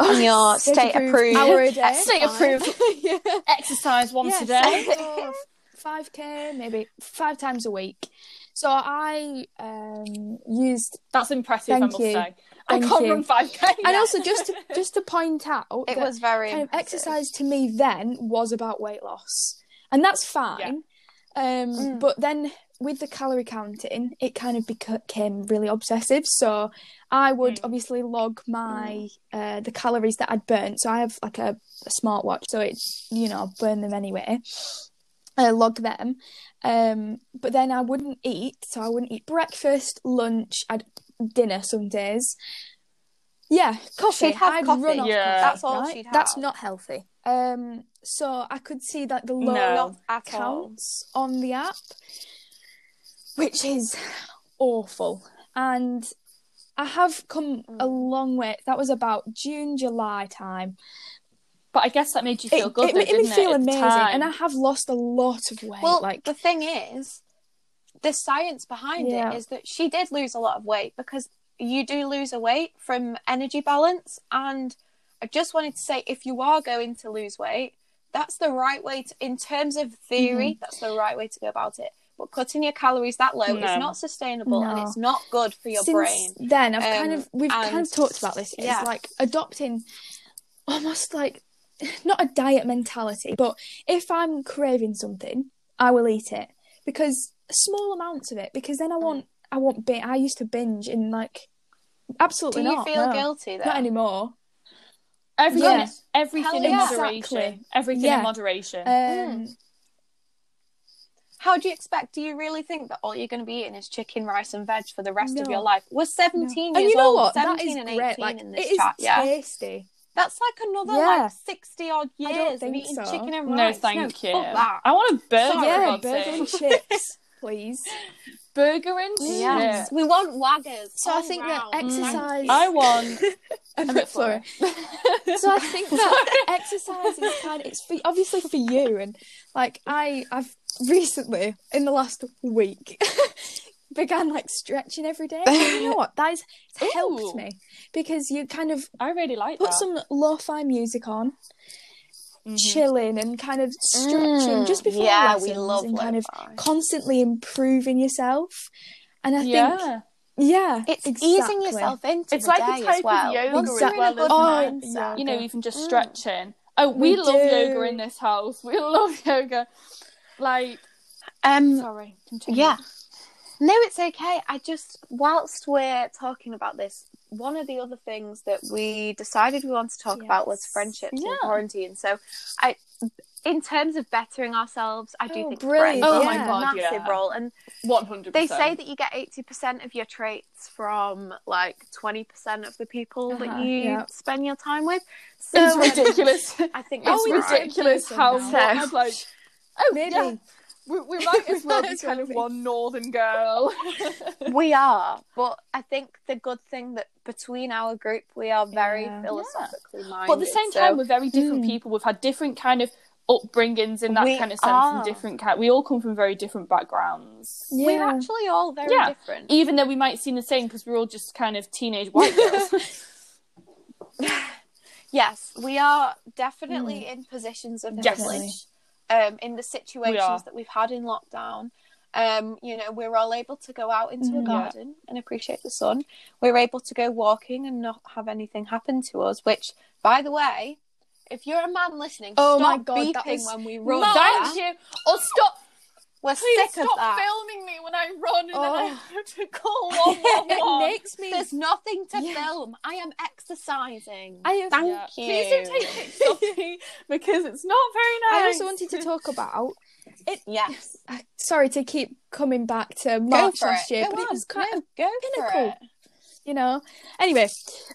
On your state approved- hour a day, State fine. approved. yeah. exercise once a day Five k, maybe five times a week. So I um, used that's impressive Thank i must you. say i can't you. run 5k and also just to, just to point out it was very kind of exercise to me then was about weight loss and that's fine um Mm. but then with the calorie counting it kind of became really obsessive so i would Mm. obviously log my uh the calories that i'd burnt so i have like a, a smartwatch so it you know burn them anyway uh, log them um but then i wouldn't eat so i wouldn't eat breakfast lunch i'd dinner some days yeah coffee She'd have i'd coffee. run off Yeah. coffee, That's all right? she'd that's not healthy um so i could see that the low No. Not at all. on the app which is awful and i have come a Mm. long way that was about june july time but i guess that made you feel it, good it though, made me feel it, amazing and i have lost a lot of weight Well, like the thing is, the science behind Yeah. it is that she did lose a lot of weight because you do lose a weight from energy balance. And I just wanted to say if you are going to lose weight, that's the right way to, in terms of theory, Mm-hmm. that's the right way to go about it. But cutting your calories that low No. is not sustainable and it's not good for your Since brain. then, I've kind Um, of we've kind of talked about this. It's yeah. like adopting almost like not a diet mentality, but if I'm craving something, I will eat it because small amounts of it. Because then I want I want bin- I used to binge in like Do absolutely you not. feel no. guilty though? Not anymore. Everything, Yeah. everything Hell in yeah. moderation. Exactly. Everything Yeah. in moderation. Um, How do you expect? Do you really think that all you're going to be eating is chicken, rice, and veg for the rest of your life? We're 17 and years you know old. what? That 17 is and great. 18 Like in it this is chat. Yeah, tasty. That's like another Yeah. like 60 odd years of think eating so. chicken and rice. no, rice. thank you. that. I want a burger. Sorry. yeah, burger and chips, please. burger and Yes, chips. we want waggers. So I all think that round. Mm. exercise- I want A bit McFlurry. so I think that exercise is kind of it's for, obviously for you and like I I've recently in the last week began like stretching every day. And you know what? That has Ooh. helped me because you kind of I really like put that. some lo-fi music on, Mhm. chilling and kind of stretching Mm, just before yeah, lessons we love and kind of constantly improving yourself. And I think yeah. yeah, It's exactly. easing yourself into It's the like a day type as of well. yoga Once as you're well, a good isn't it? mindset. you know, even just Mm. stretching. Oh, we, We love do. yoga in this house. We love yoga. Like, Um, sorry, continue. Yeah. No, it's okay. I just, whilst we're talking about this, one of the other things that we decided we wanted to talk about was Yes. friendships in quarantine. So, I, in terms of bettering ourselves, I do Oh, think brilliant. friends Oh play my a God, massive yeah. role. And one hundred. they say that you get eighty percent of your traits from like twenty percent of the people Uh-huh, that you yeah. spend your time with. So it's ridiculous. I think it's that's we right. ridiculous So- how So- much like. Oh, Maybe. Yeah. We, we might as well be kind of one northern girl. We are, but I think the good thing that between our group we are very Yeah. philosophically minded. but at the same so- time, we're very different Mm. people. We've had different kind of upbringings in that We kind of sense, are. and different kind. We all come from very different backgrounds. we're actually all very Yeah. different. Even though we might seem the same because we're all just kind of teenage white girls. Yes, we are definitely in positions of Yes. privilege. Um, in the situations that we've had in lockdown, um, you know, we're all able to go out into a Mm. Yeah. garden and appreciate the sun. We're able to go walking and not have anything happen to us. Which, by the way, if you're a man listening, Oh stop my God, that beeping when we run. Yeah? you. Or stop. We're Please sick of stop that. filming me when I run, and then I Oh. have to call one one it makes me There's nothing to Yeah. film. I am exercising. I have- Thank Yeah. you. Please don't take of me because it's not very nice. I also wanted to talk about it. Yes. uh, sorry to keep coming back to March last year, Go but it was kind No, of go pinnacle. you know. Anyway,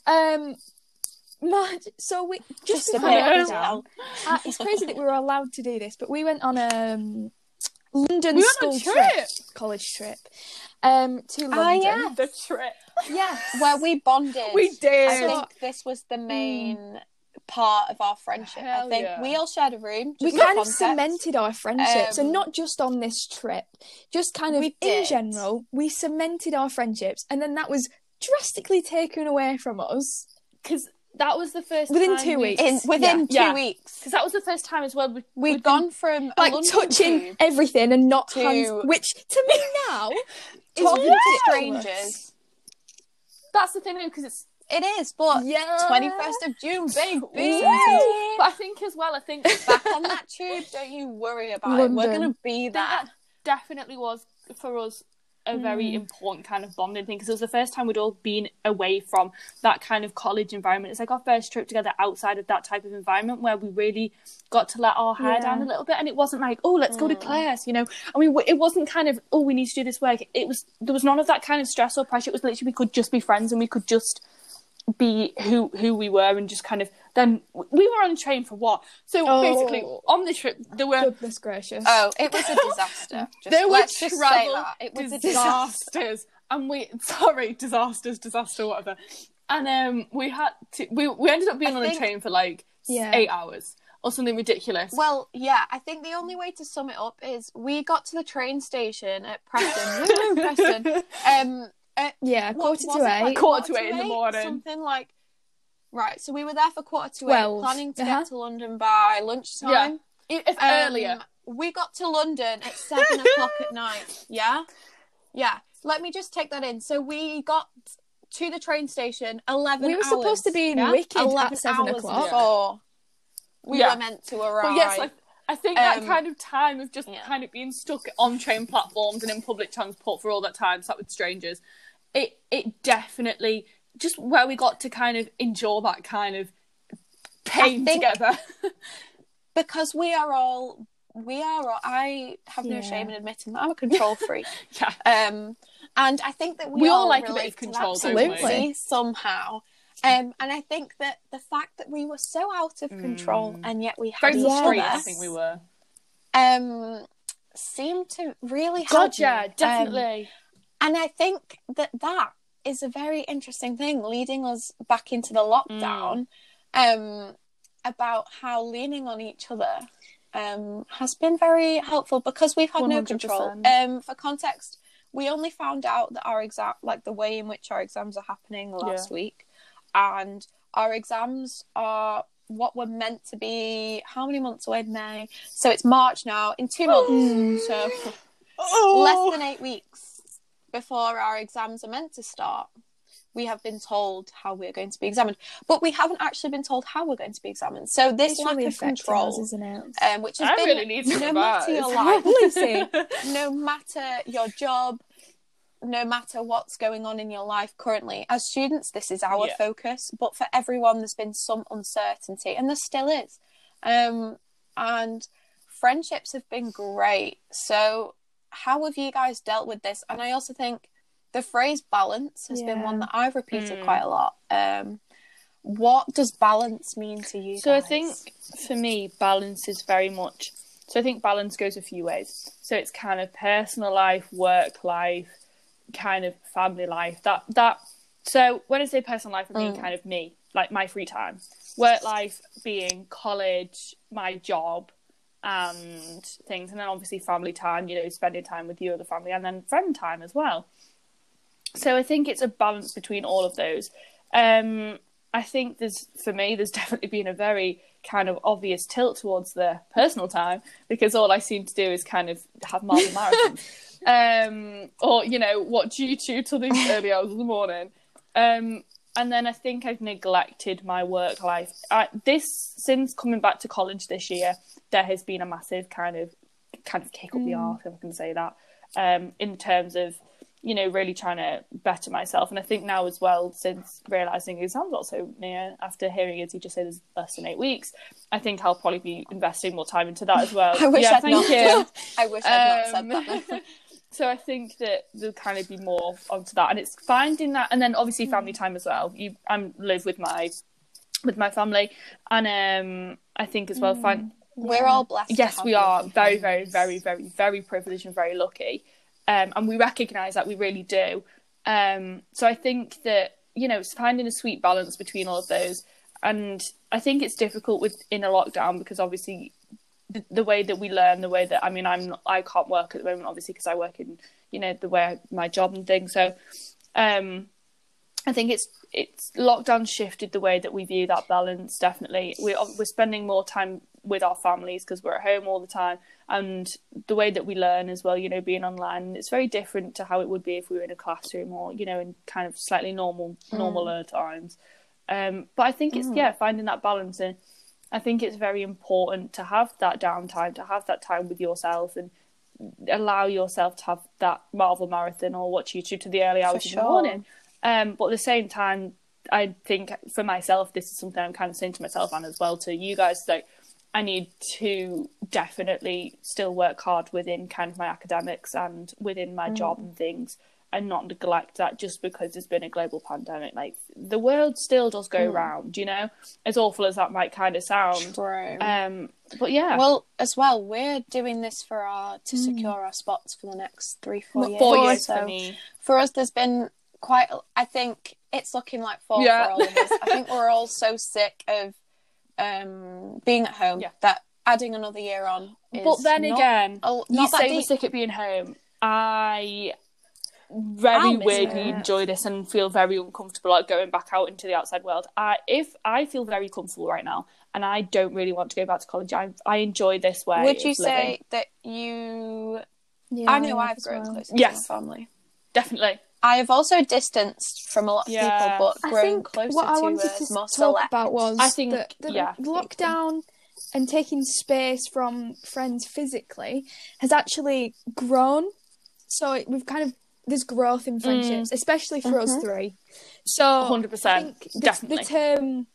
um, March. So we just, Just a bit. uh, it's crazy that we were allowed to do this, but we went on a um, London We school a trip. college trip, um, to Ah, London. The trip. Yes. Where we bonded. We did. I think this was the main part of our friendship. I think yeah. we all shared a room. we kind of cemented our friendships, Um, and not just on this trip, just kind of in did. general. We cemented our friendships, and then that was drastically taken away from us. Because that was the first Within time two we- weeks. in within two Yeah. weeks. Because that was the first time as well. We, We'd we'd gone from a Like London touching tube everything and not to- hands, which to me now is talking to ridiculous. strangers. That's the thing because it's. It is, but Yeah. twenty first of June, baby. But I think as well. I think Back on that tube, don't you worry about it. We're London. gonna be that there. definitely was for us a very Mm. important kind of bonding thing because it was the first time we'd all been away from that kind of college environment. It's like our first trip together outside of that type of environment where we really got to let our hair Yeah. down a little bit, and it wasn't like, oh, let's go to Mm. class, you know. I mean, it wasn't kind of, oh, we need to do this work. It was there was none of that kind of stress or pressure. It was literally we could just be friends and we could just be who who we were and just kind of then we were on a train for what so Oh. basically on the trip there were Goodness gracious. Oh, it was a disaster. Just, there were let's just say travel that. It was a disaster. disasters, and we sorry disasters, disaster, whatever. And um, we had to we we ended up being I on a train for like Yeah. eight hours or something ridiculous. Well, yeah, I think the only way to sum it up is we got to the train station at Preston. Woo, Preston. Um, at, yeah, quarter to eight. like Quarter to eight in the morning. Something like Right, so we were there for quarter to Twelve. eight, planning to Uh-huh. get to London by lunchtime. If if Um, earlier. We got to London at seven o'clock at night. Yeah, yeah. Let me just take that in. So we got to the train station eleven. We were supposed to be in yeah? Wicked at seven hours o'clock. Before we Yeah. were meant to arrive. But yes, I, I think that Um, kind of time of just yeah. kind of being stuck on train platforms and in public transport for all that time, sat with strangers, it it definitely just where we got to kind of endure that kind of pain together. because we are all we are all, I have no Yeah. shame in admitting that I'm a control freak. yeah. Um, and I think that we, We all all like a bit of control, that don't we? absolutely, somehow. Um, and I think that the fact that we were so out of control Mm. and yet we had Very other, I think we were. um, seemed to really help. God, yeah, Um, definitely. and I think that that is a very interesting thing leading us back into the lockdown um, about how leaning on each other um, has been very helpful because we've had no control. Um, for context, we only found out that our exam, like the way in which our exams are happening last week, and our exams are what were meant to be how many months away? May. So it's March now. In two months, so less than eight weeks before our exams are meant to start, we have been told how we're going to be examined, but we haven't actually been told how we're going to be examined. So this It's lack really of control, us, isn't it? um, which has I been really need to no matter your life, Lucy. no matter your job, no matter what's going on in your life currently, as students, this is our Yeah. focus. But for everyone, there's been some uncertainty, and there still is. Um, and friendships have been great. So, how have you guys dealt with this? And I also think the phrase balance has been one that I've repeated Mm. quite a lot. Um, what does balance mean to you? So I think for me, balance is very much. So I think balance goes a few ways. So it's kind of personal life, work life, kind of family life. That that. So when I say personal life, I mean Mm. kind of me, like my free time. Work life being college, my job, and things, and then obviously family time. You know, spending time with you or the family, and then friend time as well. So I think it's a balance between all of those. Um, I think there's for me there's definitely been a very kind of obvious tilt towards the personal time because all I seem to do is kind of have Marvel marathons, um, or you know watch YouTube till the early hours of the morning. Um, and then I think I've neglected my work life. I, this since coming back to college this year, there has been a massive kind of kind of kick up the arse, if I can say that, um, in terms of you know really trying to better myself. And I think now as well, since realizing exams are so near, after hearing a teacher say there's less than eight weeks, I think I'll probably be investing more time into that as well. I wish yeah, I'd thank not. you. I wish I'd Um, not said that. so I think that there'll kind of be more onto that, and it's finding that, and then obviously family time as well. You, I live with my with my family, and um, I think as well find We're all blessed. yes, we are. Very, very, very, very, very privileged and very lucky, um, and we recognise that we really do. Um, so I think that you know, it's finding a sweet balance between all of those, and I think it's difficult with in a lockdown because obviously the, the way that we learn, the way that I mean, I'm I can't work at the moment, obviously, because I work in you know the way my job and things. So, um, I think it's it's lockdown shifted the way that we view that balance. Definitely, we're we're spending more time with our families because we're at home all the time, and the way that we learn as well. You know, being online, it's very different to how it would be if we were in a classroom or you know in kind of slightly normal normaler times. Um, but I think it's yeah finding that balance and. I think it's very important to have that downtime, to have that time with yourself, and allow yourself to have that Marvel marathon or watch YouTube to the early hours of the morning. Um, but at the same time, I think for myself, this is something I'm kind of saying to myself and as well to you guys. Like, I need to definitely still work hard within kind of my academics and within my job Mm. and things, and not neglect that just because there's been a global pandemic. Like, the world still does go Mm. round, you know, as awful as that might kind of sound. True. Um, but yeah, Well, as well, we're doing this for our to secure our spots for the next three, four years. four years so for me. for us, there's been quite. I think it's looking like four Yeah. for all of us. I think we're all so sick of um, being at home Yeah. that adding another year on. Is But then again, oh, you not that say we're sick at being home. I very weirdly it. enjoy this and feel very uncomfortable like going back out into the outside world. I if I feel very comfortable right now and I don't really want to go back to college. I I enjoy this way. Would you say living. that you? Yeah, I know I've grown well. closer Yes. to my family. definitely? I have also distanced from a lot of Yeah. people, but I grown think closer what I to wanted uh, to more talk select. about was I think- that the yeah. lockdown and taking space from friends physically has actually grown. So it, we've kind of there's growth in friendships, especially for us Mhm. three. So 100%, I think the, definitely. the term.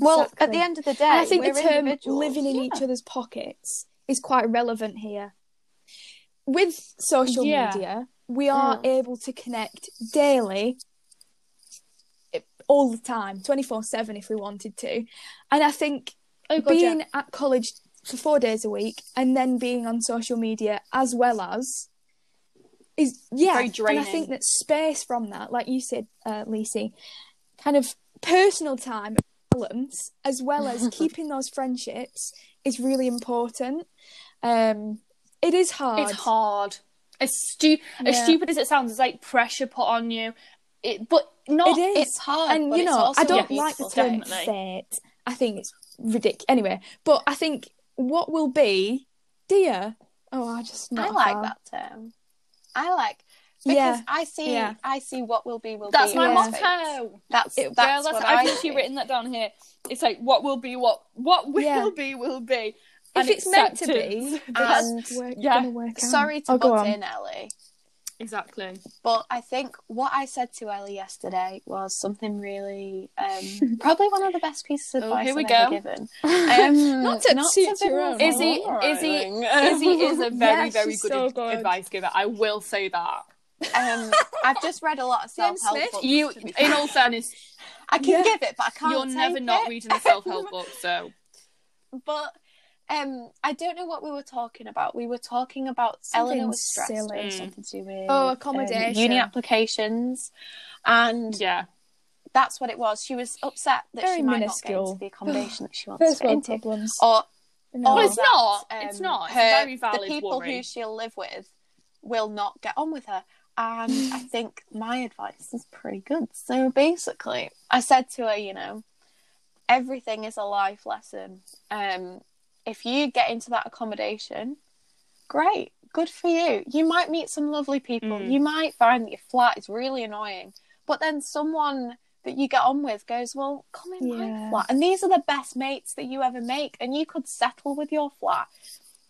Well, at the end of the day, And I think the we're term living in each other's pockets is quite relevant here. With social Yeah. media, we are Mm. able to connect daily, all the time, 24 7 if we wanted to. And I think Oh god, being yeah. at college for four days a week and then being on social media as well as is yeah and i think that space from that like you said uh Lacey, kind of personal time balance as well as keeping those friendships is really important um it is hard It's hard. As stu- as stupid as it sounds, it's like pressure put on you. It, but not. it is It's hard, and you know i don't like the term Definitely. fate i think it's ridiculous anyway but i think what will be dear oh i just I like her. that term. I like because Yeah, I see yeah. I see what will be will be. That's be. my Yeah. and motto. That's It, that's girl, that's, what I've I literally see. written that down here. It's like what will be, what what will Yeah. be, will be. if And it's meant to be that's And- work, yeah. work. Sorry to oh, butt in, Ellie, Exactly. but I think what I said to Ellie yesterday was something really, um, probably one of the best pieces of Oh, advice here we I've go. ever given. Um, Not to toot be your own Izzy, Izzy. Izzy is a very, Yes, very good, so good. advice giver. I will say that. Um, I've just read a lot of self help books. You, in all fairness, I can Yeah. give it, but I can't. you're never take not reading a self-help book. So But um, I don't know what we were talking about. We were talking about Something Eleanor was stressed. silly. It something to do with Oh, um, accommodation. uni applications, and yeah, that's what it was. She was upset that Very she might not minuscule. get into the accommodation that she wants First to get world into, problems. or No. or Well, it's that, not. um, It's not. It's a her- very valid The people worry. who she'll live with will not get on with her. And I think my advice is pretty good. So basically, I said to her, you know, everything is a life lesson. Um, if you get into that accommodation, great, good for you. You might meet some lovely people. Mm. You might find that your flat is really annoying, but then someone that you get on with goes, well, come in my flat. And these are the best mates that you ever make. And you could settle with your flat.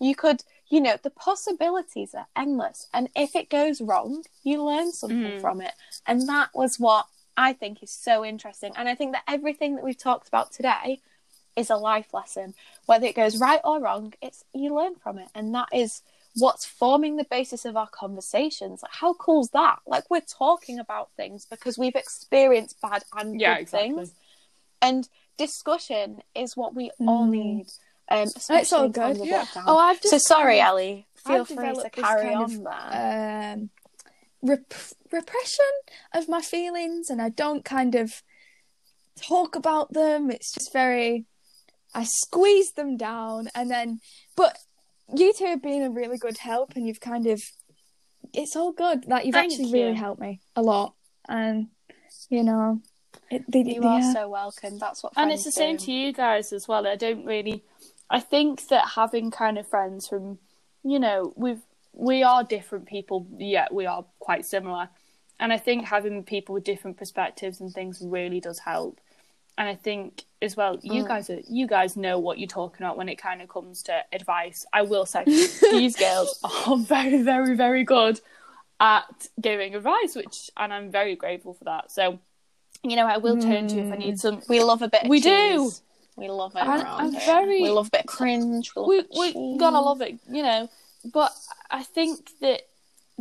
You could, you know, the possibilities are endless. And if it goes wrong, you learn something Mm. from it. And that was what I think is so interesting. And I think that everything that we've talked about today is a life lesson. Whether it goes right or wrong, it's you learn from it. And that is what's forming the basis of our conversations. Like how cool's that? Like we're talking about things because we've experienced bad and Yeah, good exactly. things. And discussion is what we all Mm. need. Um, especially It's all good. Yeah. Oh, I've just so sorry, kind of- Ellie. Feel I've free to carry on of, there. um, rep- repression of my feelings, and I don't kind of talk about them. It's just very, I squeezed them down, and then, but you two have been a really good help, and you've kind of, it's all good. Like you've Thank actually really helped me a lot, and you know, it, they, you they- are yeah. so welcome. That's what and it's the same to you guys as well. I don't really. I think that having kind of friends from, you know, we've we are different people, yet we are quite similar. And I think having people with different perspectives and things really does help. And I think as well, you Mm. guys are you guys know what you're talking about when it kind of comes to advice. I will say these girls are very, very, very good at giving advice, which and I'm very grateful for that. So, you know, I will turn to you if I need some We love a bit. Of We do. We love it. I'm very- We love a bit of cringe. We we a bit of we cheese. gotta love it, you know. But I think that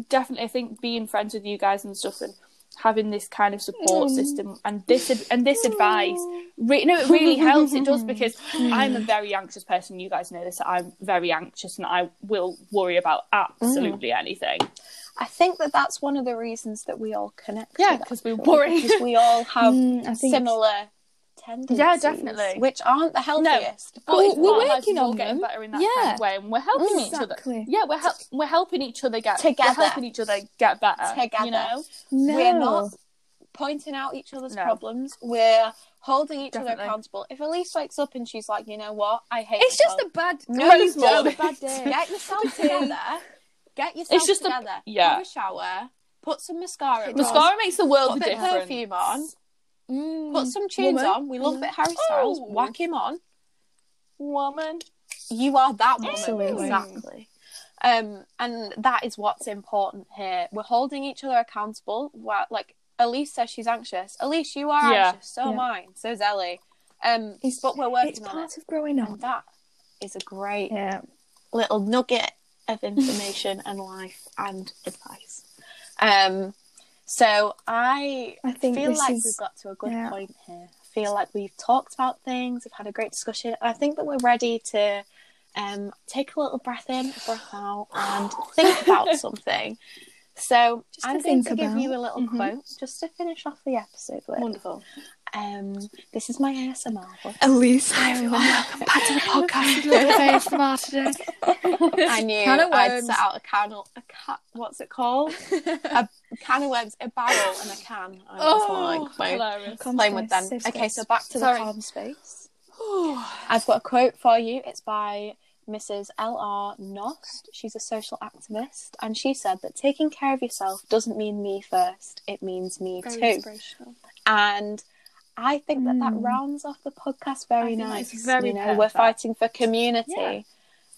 definitely, I think being friends with you guys and stuff, and having this kind of support Mm. system and this and this advice, re- no, it really helps. It does because I'm a very anxious person. You guys know this. I'm very anxious, and I will worry about absolutely anything. I think that that's one of the reasons that we all connect. Yeah, because we worry. because we all have Mm, similar tendencies. Yeah, definitely. Which aren't the healthiest. No, But we're part of life, working on getting them. better in that Yeah. kind of way, and we're helping Mm. each other. Yeah, we're hel- we're helping each other get Together. We're helping each other get better Together. You know, No. We're not pointing out each other's No. problems. We're holding each other accountable. If Elise wakes up and she's like, you know what, I hate It's just a bad. No, Bowl, not. a bad day. Get yourself together. Get yourself It's just a- together. yeah. Have a shower. Put some mascara. on. mascara makes the world Put a difference. perfume on. Mm. Put some tunes Woman. on. We love a bit Harry Styles. Oh. Whack him on. Woman, You are that woman. Absolutely. Exactly. Um, and that is what's important here. We're holding each other accountable. Well, like Elise says, she's anxious. Elise, you are Yeah. anxious. So am I. So is Ellie. Um, It's- but we're working It's on part it. of growing And up. that is a great Yeah. little nugget of information and life and advice. Um, so I I think feel like is- we've got to a good yeah. point here. I feel like we've talked about things, we've had a great discussion, and I think that we're ready to um, take a little breath in, a breath out, and think about something. So Just to I'm going think to give you a about. little Mhm. quote just to finish off the episode with. wonderful. Um, this is my ASMR. Elise. Hi everyone, welcome back to the podcast. ASMR today. I knew Can of I'd worms. set out a can, a cat. What's it called? a can of worms, a barrel, and a can. I was like, playing, hilarious. playing with them. Okay, so back to Sorry. the calm space. I've got a quote for you. It's by Mrs. L.R. Knost. She's a social activist, and she said that taking care of yourself doesn't mean me first; it means me Very too. inspirational. And I think that that Mm. rounds off the podcast very nice. very you know, we're fighting for community. Yeah.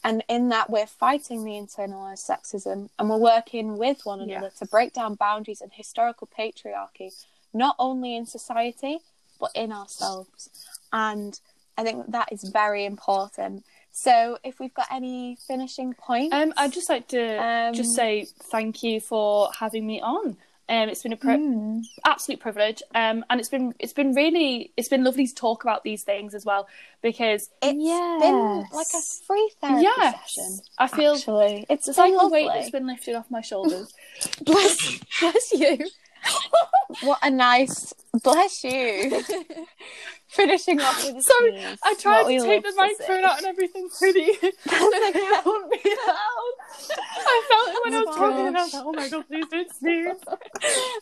And in that, we're fighting the internalized sexism and we're working with one another Yes. to break down boundaries and historical patriarchy, not only in society, but in ourselves. And I think that is very important. So, if we've got any finishing points, Um, I'd just like to Um, just say thank you for having me on. Um, it's been a pri- Mm. absolute privilege, um, and it's been it's been really it's been lovely to talk about these things as well because it's been like a free therapy yes, session. I feel Actually, it's it's been like a weight that's been lifted off my shoulders. Bless, bless you. What a nice bless you. Finishing off with a Sorry, sneeze. I tried What to take the microphone see. out and everything pretty. so it wouldn't be loud. I felt it when I was Oh, talking, and I was like, "Oh my god, please don't sneeze."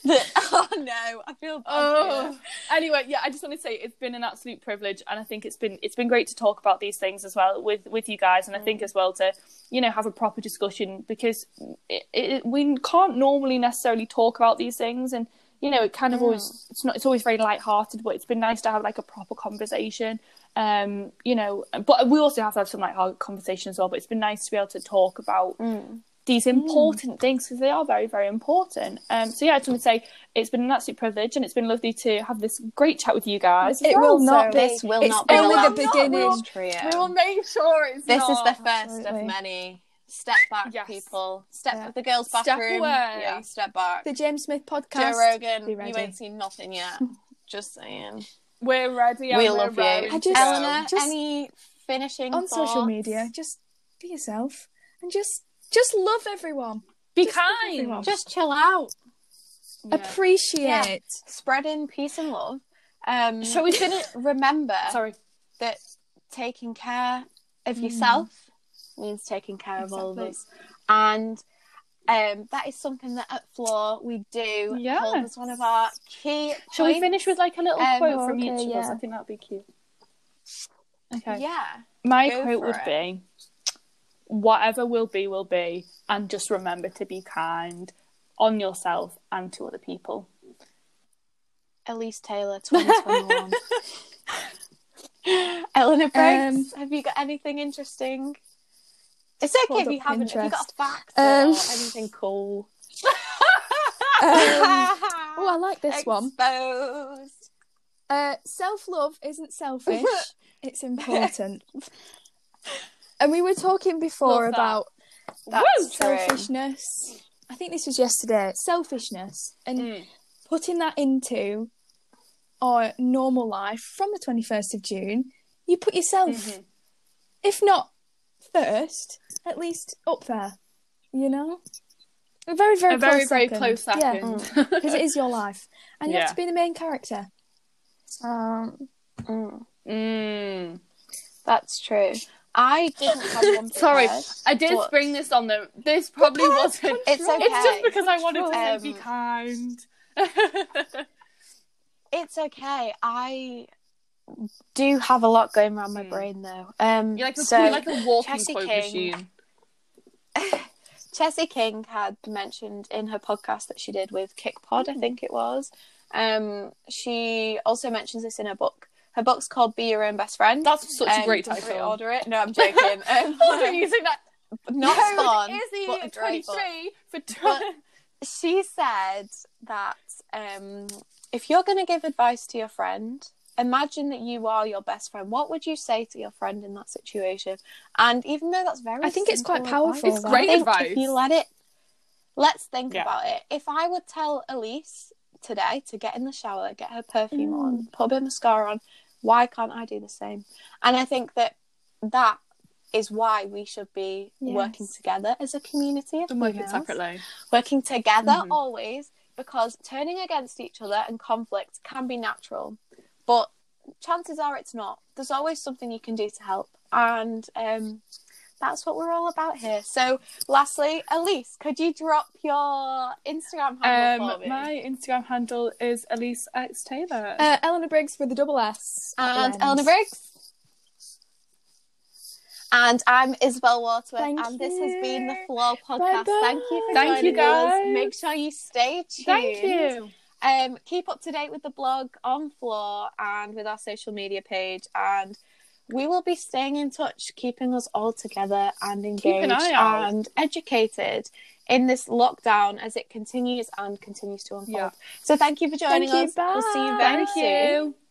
The- oh no, I feel bad. Oh. Anyway, yeah, I just want to say it's been an absolute privilege, and I think it's been it's been great to talk about these things as well with with you guys, and I think mm. as well to you know have a proper discussion because it, it, we can't normally necessarily talk about these things, and you know it kind of always it's not it's always very light-hearted, but it's been nice to have like a proper conversation. Um, you know, but we also have to have some like hard conversations as well. But it's been nice to be able to talk about Mm. these important things because they are very, very important. Um, so yeah, I just want to say it's been an absolute privilege and it's been lovely to have this great chat with you guys. as It well. will not So- be. This will It's not be only the the beginning. of this trio. We will make sure it's This is the first Absolutely. of many. Step back, Yes. people. Step Yeah. the girls' Step bathroom. away. Yeah, step back. The James Smith podcast. Joe. Rogan, you ain't seen nothing yet. Just saying. We're ready. we love you. I just- Eleanor, Just- any finishing on social media. Just be yourself and just just love everyone. be just kind. everyone. Just chill out. Yeah. Appreciate. Spreading peace and love. Um, Shall we finish? remember Sorry. that taking care of Mm. yourself means taking care of all of Exactly. us. And um, that is something that at Flaw we do Yeah. hold as one of our key Shall we finish with like a little Um, quote from okay, each of us? I think that'd be cute. Okay. Yeah. My quote would it. be whatever will be, will be, and just remember to be kind on yourself and to other people. Elise Taylor, 2021. Eleanor Briggs, Um, have you got anything interesting? It's okay if you haven't. If you got a fact Um, or anything cool. oh, I like this one. Exposed. Uh, Self love isn't selfish, it's important. And we were talking before that. about that Woo, true. selfishness. I think this was yesterday. Selfishness and Mm. putting that into our normal life from the 21st of June, you put yourself, Mhm. if not first, at least up there. You know? A very, very A close very, very second. close Yeah, second. because it is your life. And you Yeah. have to be the main character. Um, Mm, Mm. that's true. I didn't have one. Sorry, I did but spring this on them. This probably wasn't. It's okay. It's just because I wanted to Um, be kind. It's okay. I do have a lot going around my Hmm. brain though. Um, You're like so you're like a walking Chessie quote King- machine. Chessie King had mentioned in her podcast that she did with Kickpod, I think it was. Um, she also mentions this in her book. Her book's called "Be Your Own Best Friend." That's such a Um, great don't title. Order it. No, I'm joking. Um, using that. not Code fun, but a great book. 23 for she said that um, if you're going to give advice to your friend, imagine that you are your best friend. What would you say to your friend in that situation? And even though that's very, I think it's quite powerful, advice, It's great advice. If you let it, let's think Yeah. about it. If I would tell Elise today to get in the shower, get her perfume Mm. on, put a bit of mascara on, why can't I do the same? And I think that that is why we should be Yes. working together as a community of and working separately. working together Mhm. always because turning against each other and conflict can be natural but chances are it's not there's always something you can do to help and um, that's what we're all about here so lastly elise could you drop your instagram handle for Um, me my Instagram handle is Elise X Taylor. Uh, Eleanor Briggs with a double S. and end. eleanor briggs and I'm Isabel Waterworth, Thank and this has been the you. Flaw Podcast. Bye-bye. Thank you for Thank you, joining us. guys. Make sure you stay tuned. Thank you. Um, keep up to date with the blog on Flaw and with our social media page, and we will be staying in touch, keeping us all together and engaged an and educated in this lockdown as it continues and continues to unfold. Yeah. So thank you for joining Thank you. us. We'll see you very Bye. soon. Thank you.